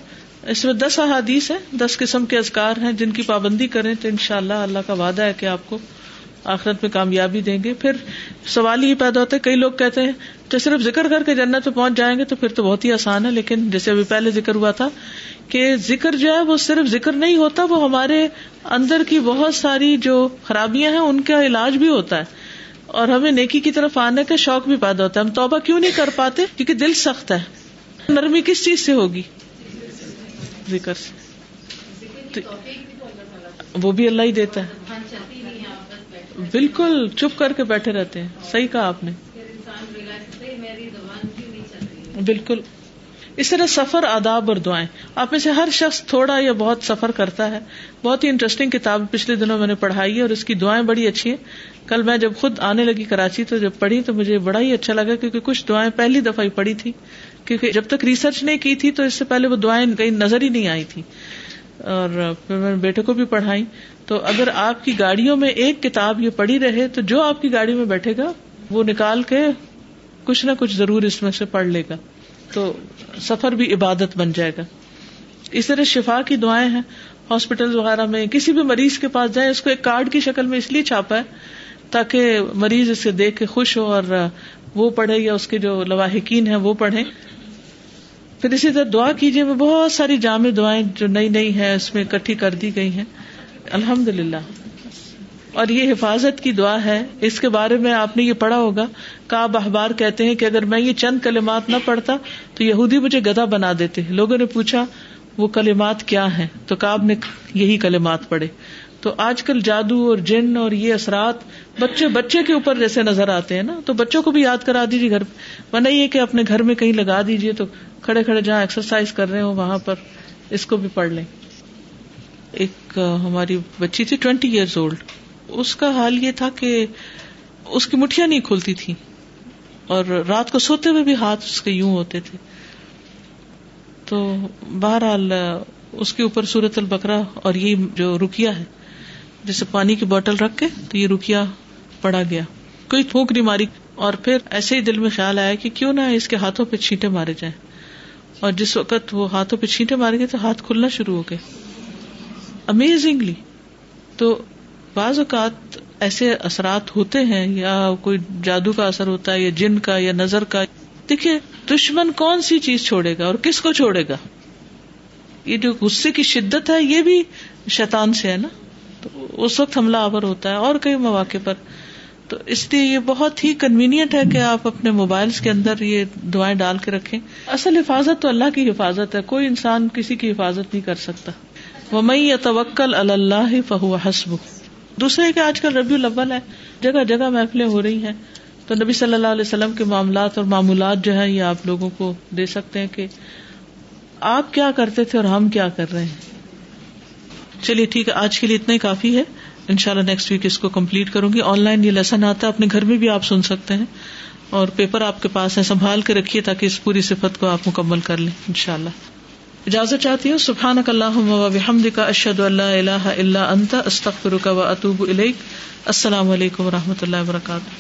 اس میں دس احادیث ہے دس قسم کے ازکار ہیں جن کی پابندی کریں تو ان شاء اللہ اللہ کا وعدہ ہے کہ آپ کو آخرت میں کامیابی دیں گے۔ پھر سوال ہی پیدا ہوتا ہے، کئی لوگ کہتے ہیں تو صرف ذکر کر کے جنت پہ پہنچ جائیں گے تو پھر تو بہت ہی آسان ہے۔ لیکن جیسے ابھی پہلے ذکر ہوا تھا کہ ذکر جو ہے وہ صرف ذکر نہیں ہوتا، وہ ہمارے اندر کی بہت ساری جو خرابیاں ہیں، ان کا علاج بھی ہوتا ہے۔ اور ہمیں نیکی کی طرف آنے کا شوق بھی پیدا ہوتا ہے۔ ہم توبہ کیوں نہیں کر پاتے؟ کیونکہ دل سخت ہے۔ نرمی کس چیز سے ہوگی؟ ذکر سے۔ وہ بھی اللہ ہی دیتا ہے۔ بالکل چپ کر کے بیٹھے رہتے ہیں۔ صحیح کہا آپ نے۔ بالکل۔ اس طرح سفر، آداب اور دعائیں۔ آپ میں سے ہر شخص تھوڑا یا بہت سفر کرتا ہے۔ بہت ہی انٹرسٹنگ کتاب پچھلے دنوں میں نے پڑھائی ہے اور اس کی دعائیں بڑی اچھی ہیں۔ کل میں جب خود آنے لگی کراچی تو جب پڑھی تو مجھے بڑا ہی اچھا لگا کیونکہ کچھ دعائیں پہلی دفعہ ہی پڑھی تھی۔ کیونکہ جب تک ریسرچ نہیں کی تھی تو اس سے پہلے وہ دعائیں کہیں نظر ہی نہیں آئی تھی۔ اور پھر میں نے بیٹے کو بھی پڑھائی۔ تو اگر آپ کی گاڑیوں میں ایک کتاب یہ پڑھی رہے تو جو آپ کی گاڑی میں بیٹھے گا وہ نکال کے کچھ نہ کچھ ضرور اس میں سے پڑھ لے گا تو سفر بھی عبادت بن جائے گا۔ اس طرح شفا کی دعائیں ہیں۔ ہاسپٹل وغیرہ میں کسی بھی مریض کے پاس جائیں، اس کو ایک کارڈ کی شکل میں اس لیے چھاپا ہے تاکہ مریض اسے دیکھ کے خوش ہو اور وہ پڑھے یا اس کے جو لواحقین ہیں وہ پڑھے پھر اسی طرح دعا کیجیے میں بہت ساری جامع دعائیں جو نئی نئی ہیں، اس میں اکٹھی کر دی گئی ہیں۔ الحمد للہ اور یہ حفاظت کی دعا ہے۔ اس کے بارے میں آپ نے یہ پڑھا ہوگا۔ کاب احبار کہتے ہیں کہ اگر میں یہ چند کلمات نہ پڑھتا تو یہودی مجھے گدا بنا دیتے۔ لوگوں نے پوچھا، وہ کلمات کیا ہیں؟ تو کاب نے یہی کلمات پڑھے۔ تو آج کل جادو اور جن اور یہ اثرات بچے بچے کے اوپر جیسے نظر آتے ہیں نا، تو بچوں کو بھی یاد کرا دیجیے گھر۔ ورنہ یہ کہ اپنے گھر میں کہیں لگا دیجیے تو کھڑے کھڑے جہاں ایکسرسائز کر رہے ہو وہاں پر اس کو بھی پڑھ لیں۔ ایک ہماری بچی تھی ٹوینٹی ایئرز اولڈ اس کا حال یہ تھا کہ اس کی مٹھیاں نہیں کھلتی تھی اور رات کو سوتے ہوئے بھی ہاتھ اس کے یوں ہوتے تھے۔ تو بہرحال اس کے اوپر سورت البکرا اور یہ جو رکیا ہے، جیسے پانی کی بوٹل رکھ کے تو یہ رکیا پڑا گیا۔ کوئی تھوک نہیں ماری۔ اور پھر ایسے ہی دل میں خیال آیا کہ کیوں نہ اس کے ہاتھوں پہ چھینٹے مارے جائیں۔ اور جس وقت وہ ہاتھوں پہ چھینٹے مارے گئے تو ہاتھ کھلنا شروع ہو گئے۔ امیزنگلی تو بعض اوقات ایسے اثرات ہوتے ہیں یا کوئی جادو کا اثر ہوتا ہے یا جن کا یا نظر کا، دیکھیے، دشمن کون سی چیز چھوڑے گا اور کس کو چھوڑے گا؟ یہ جو غصے کی شدت ہے، یہ بھی شیطان سے ہے نا؟ تو اس وقت حملہ آور ہوتا ہے اور کئی مواقع پر۔ تو اس لیے یہ بہت ہی کنوینئنٹ ہے کہ آپ اپنے موبائل کے اندر یہ دعائیں ڈال کے رکھیں۔ اصل حفاظت تو اللہ کی حفاظت ہے، کوئی انسان کسی کی حفاظت نہیں کر سکتا۔ وہ میں یا توکل اللہ فہو حسب دوسرے کہ آج کل ربیع الاول ہے، جگہ جگہ محفلیں ہو رہی ہیں۔ تو نبی صلی اللہ علیہ وسلم کے معاملات اور معمولات جو ہے یہ آپ لوگوں کو دے سکتے ہیں کہ آپ کیا کرتے تھے اور ہم کیا کر رہے ہیں۔ چلیے ٹھیک ہے، آج کے لیے اتنا ہی کافی ہے۔ ان شاء اللہ نیکسٹ ویک اس کو کمپلیٹ کروں گی۔ آن لائن یہ لیسن آتا ہے، اپنے گھر میں بھی آپ سن سکتے ہیں۔ اور پیپر آپ کے پاس ہے سنبھال کے رکھیے تاکہ اس پوری صفت کو آپ مکمل کر لیں ان شاء اللہ اجازت چاہتی ہوں سبحان اللہ وحمد کا اشد اللہ اللہ اللہ انت استخر کا و اطوب السلام علیکم و رحمۃ اللہ وبرکاتہ۔